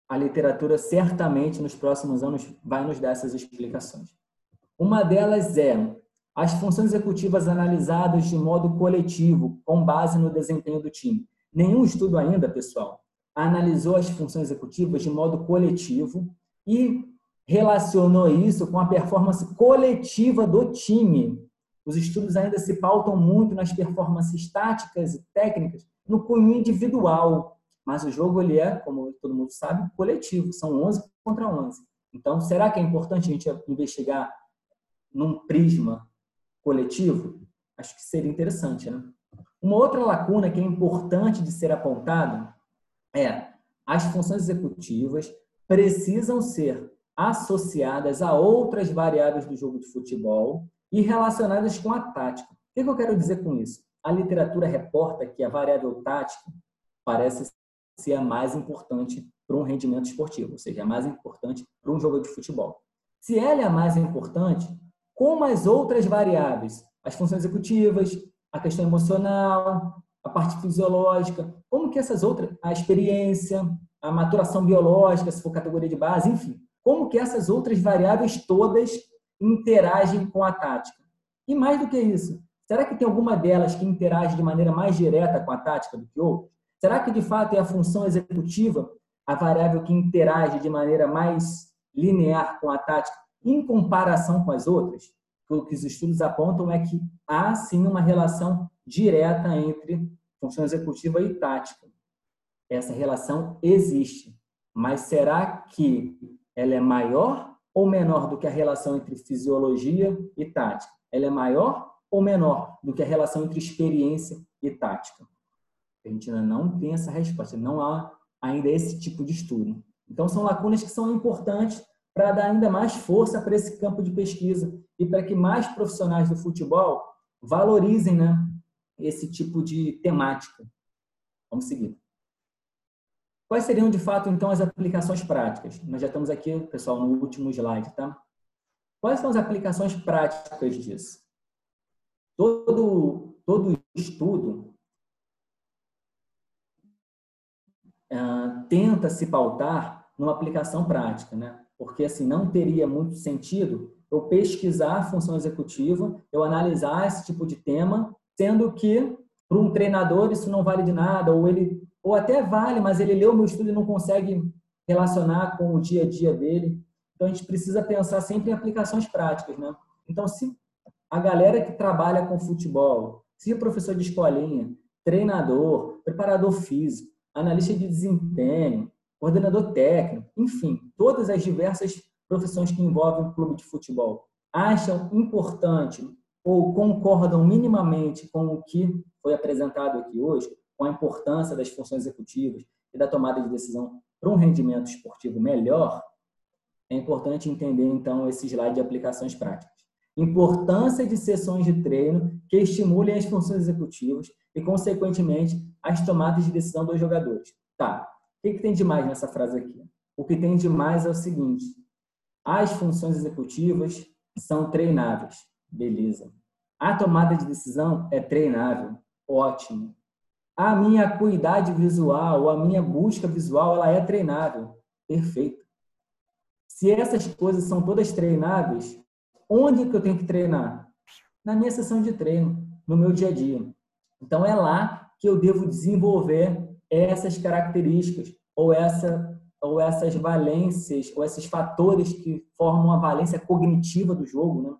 a literatura certamente nos próximos anos vai nos dar essas explicações. Uma delas é as funções executivas analisadas de modo coletivo, com base no desempenho do time. Nenhum estudo ainda, pessoal, analisou as funções executivas de modo coletivo e relacionou isso com a performance coletiva do time. Os estudos ainda se pautam muito nas performances táticas e técnicas no cunho individual, mas o jogo ele é, como todo mundo sabe, coletivo, são 11 contra 11. Então, será que é importante a gente investigar num prisma coletivo? Acho que seria interessante, né? Uma outra lacuna que é importante de ser apontado é as funções executivas precisam ser associadas a outras variáveis do jogo de futebol e relacionadas com a tática. O que eu quero dizer com isso? A literatura reporta que a variável tática parece ser a mais importante para um rendimento esportivo, ou seja, a mais importante para um jogo de futebol. Se ela é a mais importante, como as outras variáveis, as funções executivas, a questão emocional, a parte fisiológica, como que essas outras, a experiência, a maturação biológica, se for categoria de base, enfim, como que essas outras variáveis todas interagem com a tática. E mais do que isso, será que tem alguma delas que interage de maneira mais direta com a tática do que outra? Será que de fato é a função executiva a variável que interage de maneira mais linear com a tática em comparação com as outras? O que os estudos apontam é que há sim uma relação direta entre função executiva e tática. Essa relação existe, mas será que ela é maior ou menor do que a relação entre fisiologia e tática? Ela é maior ou menor do que a relação entre experiência e tática? A gente ainda não tem essa resposta, não há ainda esse tipo de estudo. Então, são lacunas que são importantes para dar ainda mais força para esse campo de pesquisa e para que mais profissionais do futebol valorizem né, esse tipo de temática. Vamos seguir. Quais seriam, de fato, então, as aplicações práticas? Nós já estamos aqui, pessoal, no último slide, tá? Quais são as aplicações práticas disso? Todo, todo estudo uh, tenta se pautar numa aplicação prática, né? Porque, assim, não teria muito sentido eu pesquisar a função executiva, eu analisar esse tipo de tema sendo que para um treinador isso não vale de nada, ou ele ou até vale, mas ele leu meu estudo e não consegue relacionar com o dia a dia dele. Então a gente precisa pensar sempre em aplicações práticas, né? Então se a galera que trabalha com futebol, se o professor de escolinha, treinador, preparador físico, analista de desempenho, coordenador técnico, enfim, todas as diversas profissões que envolvem o clube de futebol, acham importante ou concordam minimamente com o que foi apresentado aqui hoje, com a importância das funções executivas e da tomada de decisão para um rendimento esportivo melhor, é importante entender então esse slide de aplicações práticas. Importância de sessões de treino que estimulem as funções executivas e, consequentemente, as tomadas de decisão dos jogadores. Tá, o que, tem de mais nessa frase aqui? o que tem de mais é o seguinte: as funções executivas são treináveis. Beleza. A tomada de decisão é treinável. Ótimo. A minha acuidade visual, a minha busca visual, ela é treinável. Perfeito. Se essas coisas são todas treináveis, onde que eu tenho que treinar? Na minha sessão de treino, no meu dia a dia. Então é lá que eu devo desenvolver essas características ou essa ou essas valências, ou esses fatores que formam a valência cognitiva do jogo, né?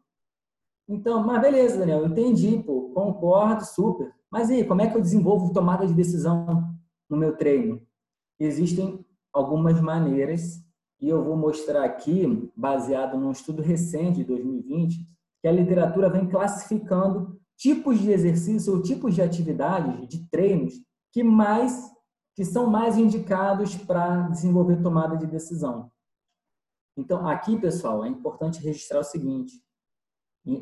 Então, mas beleza, Daniel, entendi, pô, concordo, super. Mas e como é que eu desenvolvo tomada de decisão no meu treino? Existem algumas maneiras, e eu vou mostrar aqui, baseado num estudo recente de 2020, que a literatura vem classificando tipos de exercício ou tipos de atividades, de treinos, que mais que são mais indicados para desenvolver tomada de decisão. Então, aqui, pessoal, é importante registrar o seguinte: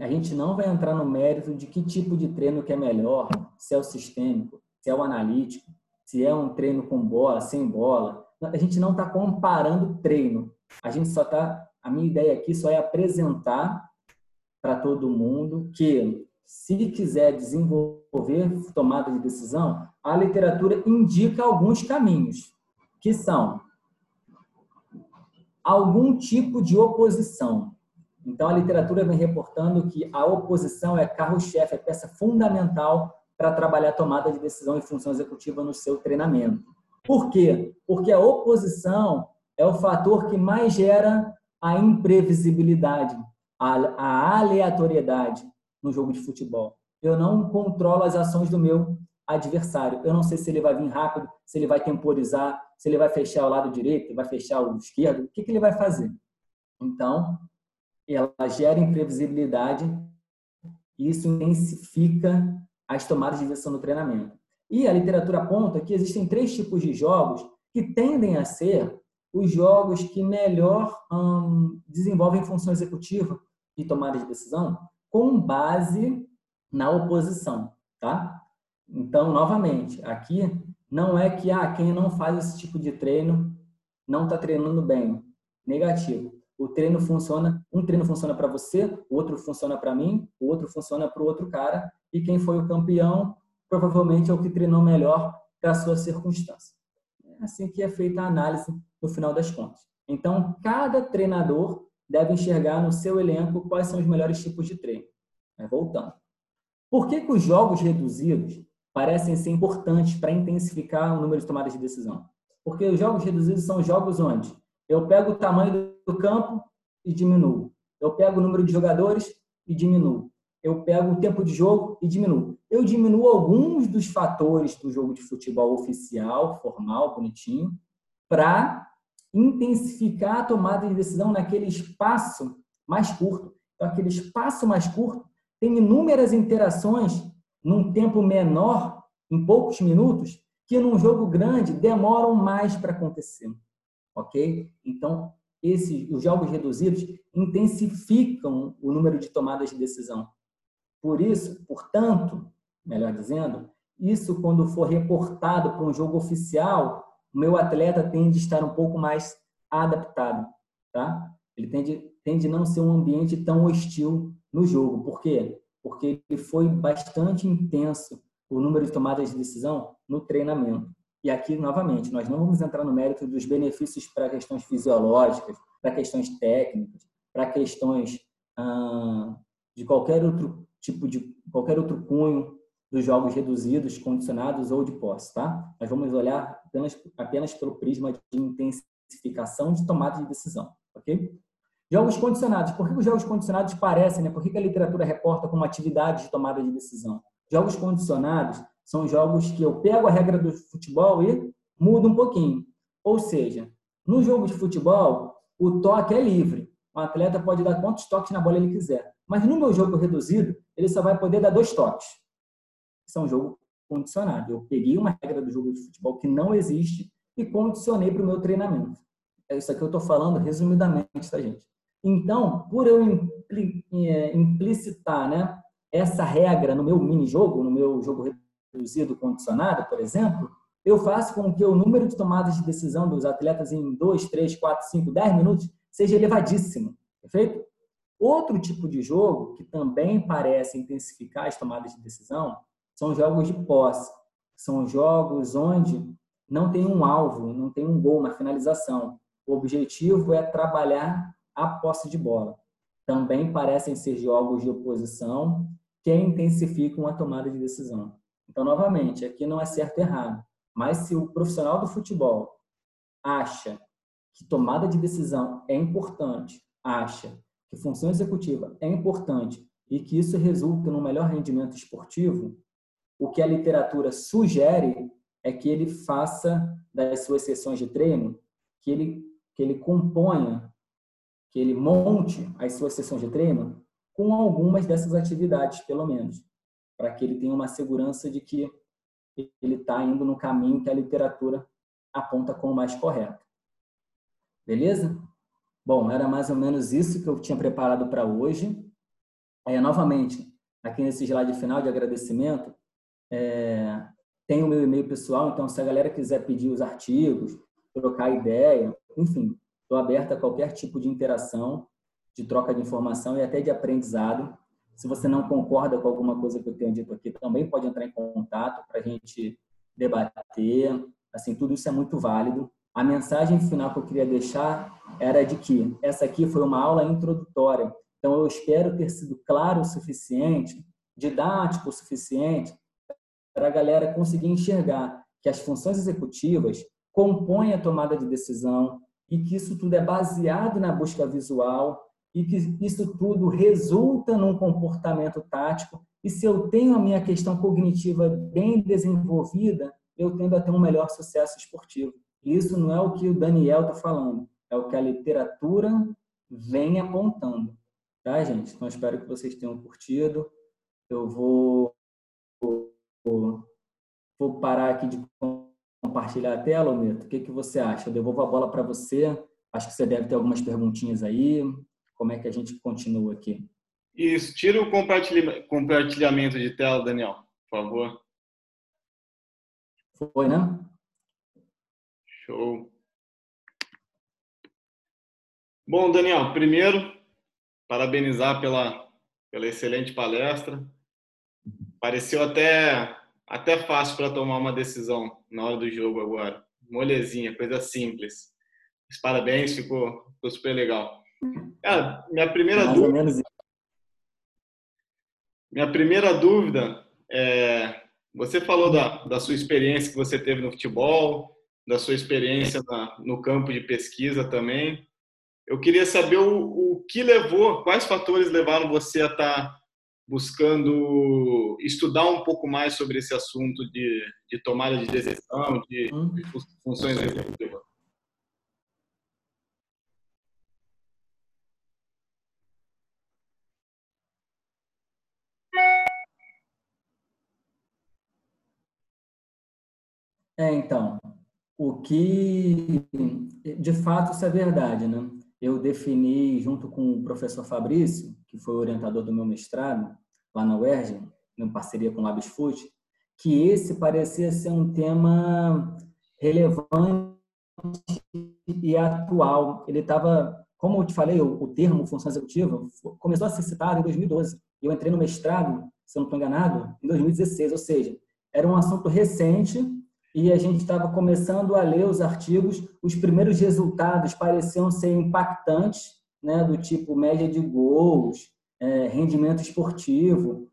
a gente não vai entrar no mérito de que tipo de treino que é melhor, se é o sistêmico, se é o analítico, se é um treino com bola, sem bola. A gente não está comparando treino. A gente só está. A minha ideia aqui só é apresentar para todo mundo que se quiser desenvolver tomada de decisão, a literatura indica alguns caminhos, que são algum tipo de oposição. Então, a literatura vem reportando que a oposição é carro-chefe, é peça fundamental para trabalhar tomada de decisão e função executiva no seu treinamento. Por quê? Porque a oposição é o fator que mais gera a imprevisibilidade, a aleatoriedade no jogo de futebol. Eu não controlo as ações do meu adversário. Eu não sei se ele vai vir rápido, se ele vai temporizar, se ele vai fechar o lado direito, vai fechar o esquerdo, o que, que ele vai fazer? Então, ela gera imprevisibilidade e isso intensifica as tomadas de decisão no treinamento. E a literatura aponta que existem três tipos de jogos que tendem a ser os jogos que melhor hum, desenvolvem função executiva e tomada de decisão com base na oposição, tá? Então, novamente, aqui não é que ah, quem não faz esse tipo de treino não está treinando bem. Negativo. O treino funciona, um treino funciona para você, o outro funciona para mim, o outro funciona para o outro cara, e quem foi o campeão provavelmente é o que treinou melhor para a sua circunstância. É assim que é feita a análise no final das contas. Então, cada treinador deve enxergar no seu elenco quais são os melhores tipos de treino. Mas voltando. Por que, que os jogos reduzidos parecem ser importantes para intensificar o número de tomadas de decisão? Porque os jogos reduzidos são jogos onde eu pego o tamanho do campo e diminuo. Eu pego o número de jogadores e diminuo. Eu pego o tempo de jogo e diminuo. Eu diminuo alguns dos fatores do jogo de futebol oficial, formal, bonitinho, para intensificar a tomada de decisão naquele espaço mais curto. Então, aquele espaço mais curto tem inúmeras interações num tempo menor, em poucos minutos, que num jogo grande demoram mais para acontecer. Ok? Então, esses, os jogos reduzidos intensificam o número de tomadas de decisão. Por isso, portanto, melhor dizendo, isso quando for reportado para um jogo oficial, o meu atleta tende a estar um pouco mais adaptado, tá? Ele tende, tende a não ser um ambiente tão hostil no jogo. Por quê? Porque ele foi bastante intenso o número de tomadas de decisão no treinamento. E aqui, novamente, nós não vamos entrar no mérito dos benefícios para questões fisiológicas, para questões técnicas, para questões ah, de qualquer outro tipo de qualquer outro cunho dos jogos reduzidos, condicionados ou de posse, tá? Nós vamos olhar apenas, apenas pelo prisma de intensificação de tomada de decisão, ok? Jogos condicionados. Por que os jogos condicionados parecem, né? Por que a literatura reporta como atividade de tomada de decisão? Jogos condicionados são jogos que eu pego a regra do futebol e mudo um pouquinho. Ou seja, no jogo de futebol, o toque é livre. O atleta pode dar quantos toques na bola ele quiser. Mas no meu jogo reduzido, ele só vai poder dar dois toques. Isso é um jogo condicionado. Eu peguei uma regra do jogo de futebol que não existe e condicionei para o meu treinamento. É isso aqui que eu estou falando resumidamente, tá, gente? Então, por eu é, implicitar né, essa regra no meu mini-jogo, no meu jogo reduzido condicionado, por exemplo, eu faço com que o número de tomadas de decisão dos atletas em 2, 3, 4, 5, 10 minutos seja elevadíssimo. Perfeito? Outro tipo de jogo que também parece intensificar as tomadas de decisão são jogos de posse. São jogos onde não tem um alvo, não tem um gol, uma finalização. O objetivo é trabalhar a posse de bola. Também parecem ser jogos de oposição que intensificam a tomada de decisão. Então, novamente, aqui não é certo e errado, mas se o profissional do futebol acha que tomada de decisão é importante, acha que função executiva é importante e que isso resulta num melhor rendimento esportivo, o que a literatura sugere é que ele faça das suas sessões de treino, que ele, que ele componha, que ele monte as suas sessões de treino com algumas dessas atividades, pelo menos, para que ele tenha uma segurança de que ele está indo no caminho que a literatura aponta como mais correto. Beleza? Bom, era mais ou menos isso que eu tinha preparado para hoje. É, novamente, aqui nesse slide final de agradecimento, é, tem o meu e-mail pessoal, então se a galera quiser pedir os artigos, trocar ideia, enfim, estou aberto a qualquer tipo de interação, de troca de informação e até de aprendizado. Se você não concorda com alguma coisa que eu tenho dito aqui, também pode entrar em contato para a gente debater. Assim, tudo isso é muito válido. A mensagem final que eu queria deixar era de que essa aqui foi uma aula introdutória. Então, eu espero ter sido claro o suficiente, didático o suficiente, para a galera conseguir enxergar que as funções executivas compõem a tomada de decisão e que isso tudo é baseado na busca visual e que isso tudo resulta num comportamento tático. E se eu tenho a minha questão cognitiva bem desenvolvida, eu tendo a ter um melhor sucesso esportivo. Isso não é o que o Daniel está falando, é o que a literatura vem apontando. Tá, gente? Então, espero que vocês tenham curtido. Eu vou, vou, vou parar aqui de compartilhar a tela, Meto. O que, que você acha? Eu devolvo a bola para você. Acho que você deve ter algumas perguntinhas aí. Como é que a gente continua aqui? Isso. Tira o compartilhamento de tela, Daniel, por favor. Foi, né? Show. Bom, Daniel, primeiro, parabenizar pela, pela excelente palestra. Pareceu até, até fácil para tomar uma decisão na hora do jogo agora. Molezinha, coisa simples. Mas parabéns, ficou, ficou super legal. Cara, minha primeira Mais dúvida. Minha primeira dúvida é. Você falou da, da sua experiência que você teve no futebol, da sua experiência na, no campo de pesquisa também. Eu queria saber o, o que levou, quais fatores levaram você a estar tá buscando estudar um pouco mais sobre esse assunto de, de tomada de decisão, de, de funções executivas. É, então, o que, de fato, isso é verdade, né? Eu defini, junto com o professor Fabrício, que foi o orientador do meu mestrado, lá na UERJ, em parceria com o LabsFoot, que esse parecia ser um tema relevante e atual. Ele estava, como eu te falei, o, o termo função executiva começou a ser citado em 2012. Eu entrei no mestrado, se eu não estou enganado, em 2016, ou seja, era um assunto recente e a gente estava começando a ler os artigos, os primeiros resultados pareciam ser impactantes, né, do tipo média de gols, é, rendimento esportivo.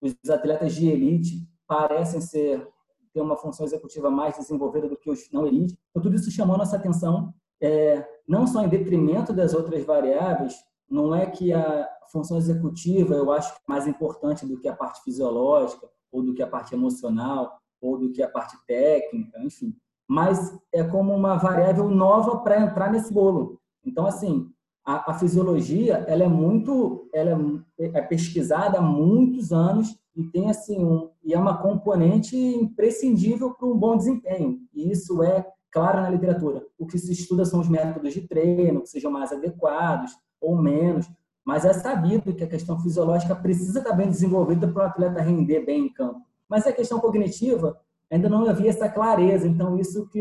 Os atletas de elite parecem ser ter uma função executiva mais desenvolvida do que os não elite. Então, tudo isso chamou nossa atenção, é, não só em detrimento das outras variáveis, não é que a função executiva eu acho mais importante do que a parte fisiológica ou do que a parte emocional ou do que a parte técnica, enfim. Mas é como uma variável nova para entrar nesse bolo. Então, assim, a, a, fisiologia ela é muito, ela é, é, pesquisada há muitos anos e tem assim um, e é uma componente imprescindível para um bom desempenho. E isso é claro na literatura. O que se estuda são os métodos de treino, que sejam mais adequados ou menos. Mas é sabido que a questão fisiológica precisa estar bem desenvolvida para o atleta render bem em campo. Mas a questão cognitiva, ainda não havia essa clareza. Então, isso que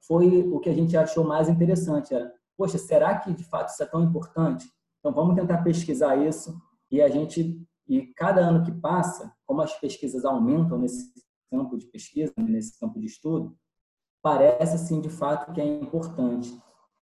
foi o que a gente achou mais interessante. Era, poxa, será que de fato isso é tão importante? Então, vamos tentar pesquisar isso e a gente, e cada ano que passa, como as pesquisas aumentam nesse campo de pesquisa, nesse campo de estudo, parece assim de fato que é importante.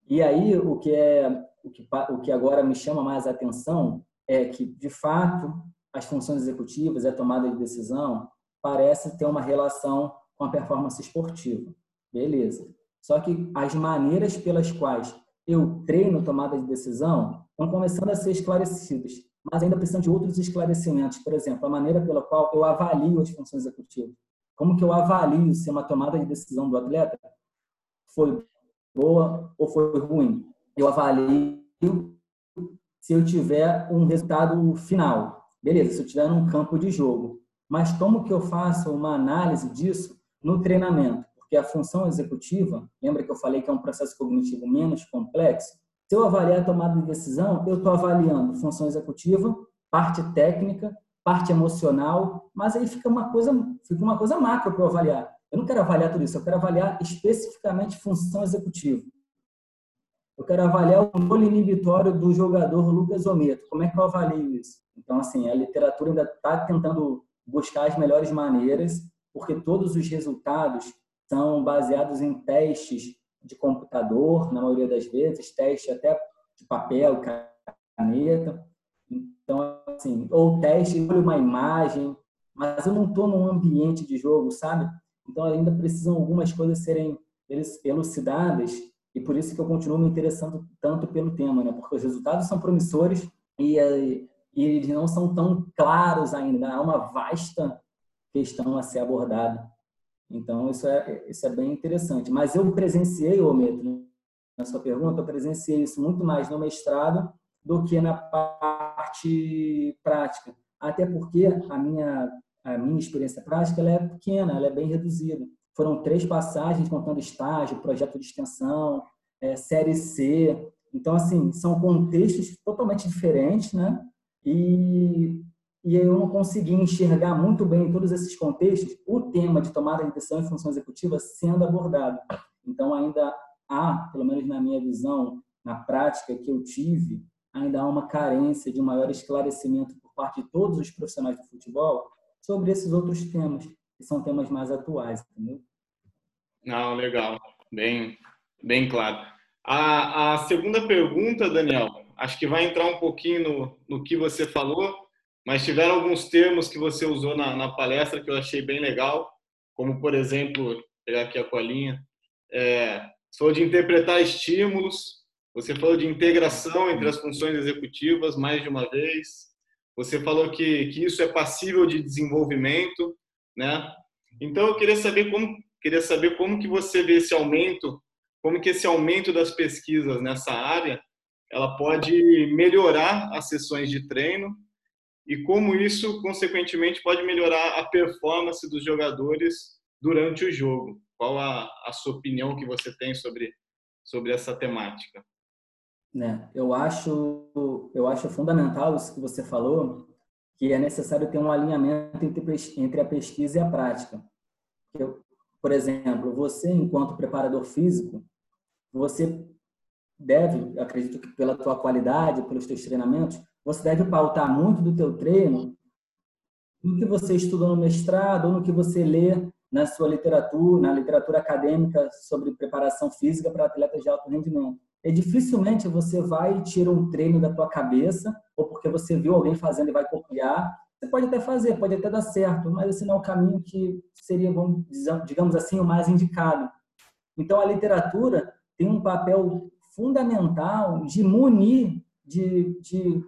E aí o que é o que, o que agora me chama mais a atenção é que de fato as funções executivas e a tomada de decisão parece ter uma relação com a performance esportiva. Beleza. Só que as maneiras pelas quais eu treino tomada de decisão estão começando a ser esclarecidas, mas ainda precisam de outros esclarecimentos. Por exemplo, a maneira pela qual eu avalio as funções executivas. Como que eu avalio se uma tomada de decisão do atleta foi boa ou foi ruim? Eu avalio se eu tiver um resultado final. Beleza, se eu tiver num campo de jogo. Mas como que eu faço uma análise disso no treinamento? Porque a função executiva, lembra que eu falei que é um processo cognitivo menos complexo? Se eu avaliar a tomada de decisão, eu estou avaliando função executiva, parte técnica parte emocional, mas aí fica uma coisa, fica uma coisa macro para avaliar. Eu não quero avaliar tudo isso, eu quero avaliar especificamente função executiva. Eu quero avaliar o controle inibitório do jogador Lucas Ometo. Como é que eu avalio isso? Então, assim, a literatura ainda está tentando buscar as melhores maneiras, porque todos os resultados são baseados em testes de computador, na maioria das vezes, testes até de papel, caneta. Então, assim, ou teste, olho uma imagem, mas eu não estou num ambiente de jogo, sabe? Então, ainda precisam algumas coisas serem elucidadas e por isso que eu continuo me interessando tanto pelo tema, né? Porque os resultados são promissores e, e eles não são tão claros ainda. Há uma vasta questão a ser abordada. Então, isso é, isso é bem interessante. Mas eu presenciei, Ometo, na sua pergunta, eu presenciei isso muito mais no mestrado do que na parte prática. Até porque a minha, a minha experiência prática ela é pequena, ela é bem reduzida. Foram três passagens contando estágio, projeto de extensão, é, série C. Então, assim, são contextos totalmente diferentes, né? E, e eu não consegui enxergar muito bem em todos esses contextos o tema de tomada de decisão e função executiva sendo abordado. Então, ainda há, pelo menos na minha visão, na prática que eu tive, ainda há uma carência de maior esclarecimento por parte de todos os profissionais do futebol sobre esses outros temas, que são temas mais atuais, entendeu? Não, legal. Bem, bem claro. A, a segunda pergunta, Daniel, acho que vai entrar um pouquinho no, no que você falou, mas tiveram alguns termos que você usou na, na palestra que eu achei bem legal, como, por exemplo, pegar aqui a colinha, é, falou de interpretar estímulos, você falou de integração entre as funções executivas mais de uma vez. Você falou que, que isso é passível de desenvolvimento, né? Então eu queria saber como queria saber como que você vê esse aumento, como que esse aumento das pesquisas nessa área, ela pode melhorar as sessões de treino e como isso consequentemente pode melhorar a performance dos jogadores durante o jogo. Qual a, a sua opinião que você tem sobre sobre essa temática? Né? Eu acho eu acho fundamental isso que você falou, que é necessário ter um alinhamento entre, a pesquisa e a prática. Eu, por exemplo, você enquanto preparador físico, você deve, acredito que pela tua qualidade, pelos teus treinamentos, você deve pautar muito do teu treino no que você estudou no mestrado ou no que você lê na sua literatura, na literatura acadêmica sobre preparação física para atletas de alto rendimento é dificilmente você vai tirar um treino da tua cabeça ou porque você viu alguém fazendo e vai copiar. Você pode até fazer, pode até dar certo, mas esse não é o caminho que seria, digamos assim, o mais indicado. Então, a literatura tem um papel fundamental de munir, de, de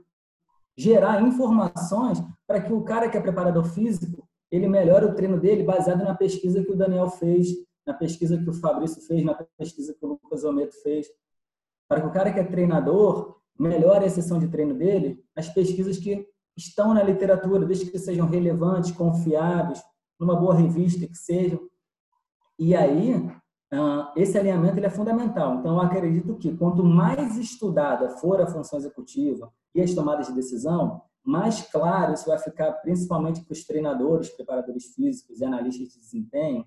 gerar informações para que o cara que é preparador físico ele melhore o treino dele baseado na pesquisa que o Daniel fez, na pesquisa que o Fabrício fez, na pesquisa que o Lucas Ometo fez para que o cara que é treinador melhore a sessão de treino dele, as pesquisas que estão na literatura, desde que sejam relevantes, confiáveis, numa boa revista que sejam. E aí, ah, esse alinhamento ele é fundamental. Então, eu acredito que quanto mais estudada for a função executiva e as tomadas de decisão, mais claro isso vai ficar principalmente para os treinadores, preparadores físicos e analistas de desempenho.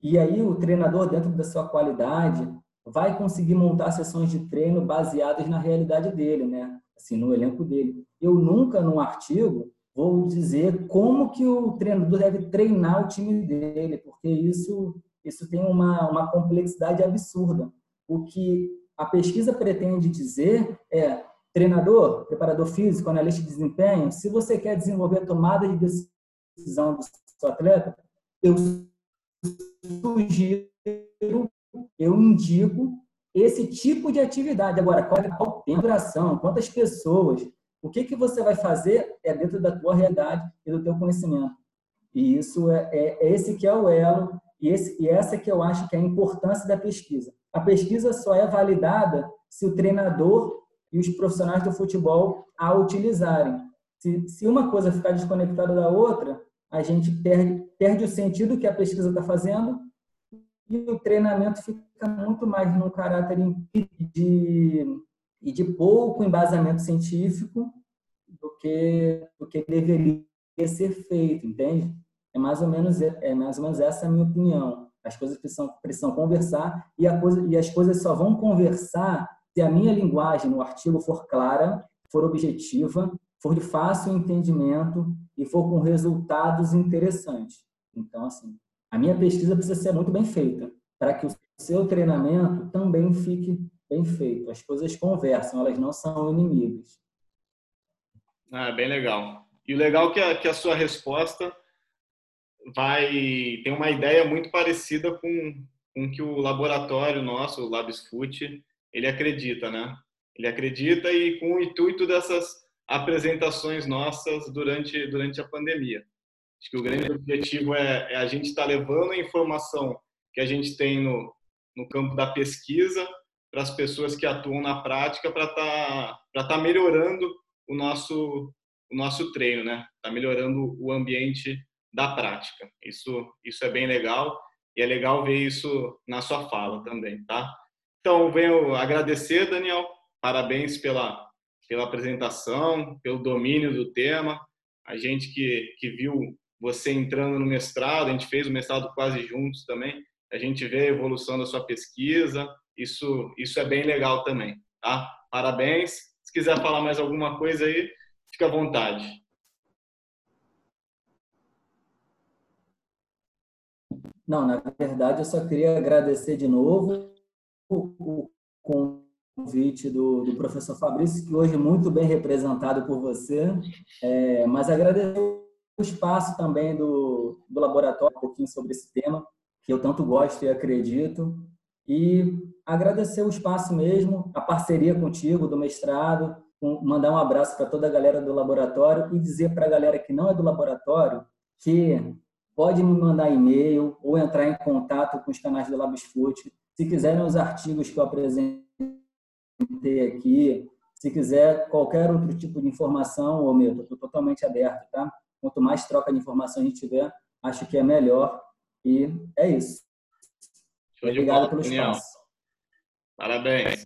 E aí o treinador, dentro da sua qualidade, vai conseguir montar sessões de treino baseadas na realidade dele, né? Assim, no elenco dele. Eu nunca, num artigo, vou dizer como que o treinador deve treinar o time dele, porque isso, isso tem uma, uma complexidade absurda. O que a pesquisa pretende dizer é treinador, preparador físico, analista de desempenho, se você quer desenvolver a tomada de decisão do seu atleta, eu sugiro, eu indico esse tipo de atividade. Agora, qual é a tempo, duração, quantas pessoas, o que, que você vai fazer é dentro da tua realidade e do teu conhecimento. E isso é, é, é esse que é o elo e, esse, e essa que eu acho que é a importância da pesquisa. A pesquisa só é validada se o treinador e os profissionais do futebol a utilizarem. Se, se uma coisa ficar desconectada da outra, a gente perde, perde o sentido que a pesquisa está fazendo e o treinamento fica muito mais no caráter de, e de pouco embasamento científico do que, do que deveria ser feito, entende? É mais ou menos, é mais ou menos essa a minha opinião. As coisas precisam, precisam conversar e, a coisa, e as coisas só vão conversar se a minha linguagem no artigo for clara, for objetiva, for de fácil entendimento e for com resultados interessantes. Então, assim, a minha pesquisa precisa ser muito bem feita para que o seu treinamento também fique bem feito. As coisas conversam, elas não são inimigas. Ah, bem legal. E o legal é que a, que a sua resposta vai tem uma ideia muito parecida com com que o laboratório nosso, o LabsFoot, ele acredita, né? Ele acredita e com o intuito dessas apresentações nossas durante durante a pandemia. Acho que o grande objetivo é, é a gente estar tá levando a informação que a gente tem no, no campo da pesquisa para as pessoas que atuam na prática para estar tá, tá melhorando o nosso o nosso treino, né? Tá melhorando o ambiente da prática. Isso isso é bem legal e é legal ver isso na sua fala também, tá? Então, venho agradecer, Daniel. Parabéns pela pela apresentação, pelo domínio do tema. A gente que que viu você entrando no mestrado, a gente fez o mestrado quase juntos também. A gente vê a evolução da sua pesquisa. Isso isso é bem legal também, tá? Parabéns. Se quiser falar mais alguma coisa aí, fica à vontade. Não, na verdade, eu só queria agradecer de novo o convite do, do professor Fabrício, que hoje é muito bem representado por você, é, mas agradecer espaço também do, do laboratório, um pouquinho sobre esse tema, que eu tanto gosto e acredito, e agradecer o espaço mesmo, a parceria contigo do mestrado, mandar um abraço para toda a galera do laboratório e dizer para a galera que não é do laboratório que pode me mandar e-mail ou entrar em contato com os canais do LabsFoot. Se quiserem os artigos que eu apresentei aqui, se quiser qualquer outro tipo de informação, ô meu, estou totalmente aberto, tá? Quanto mais troca de informação a gente tiver, acho que é melhor. E é isso. Obrigado pelo espaço. Parabéns.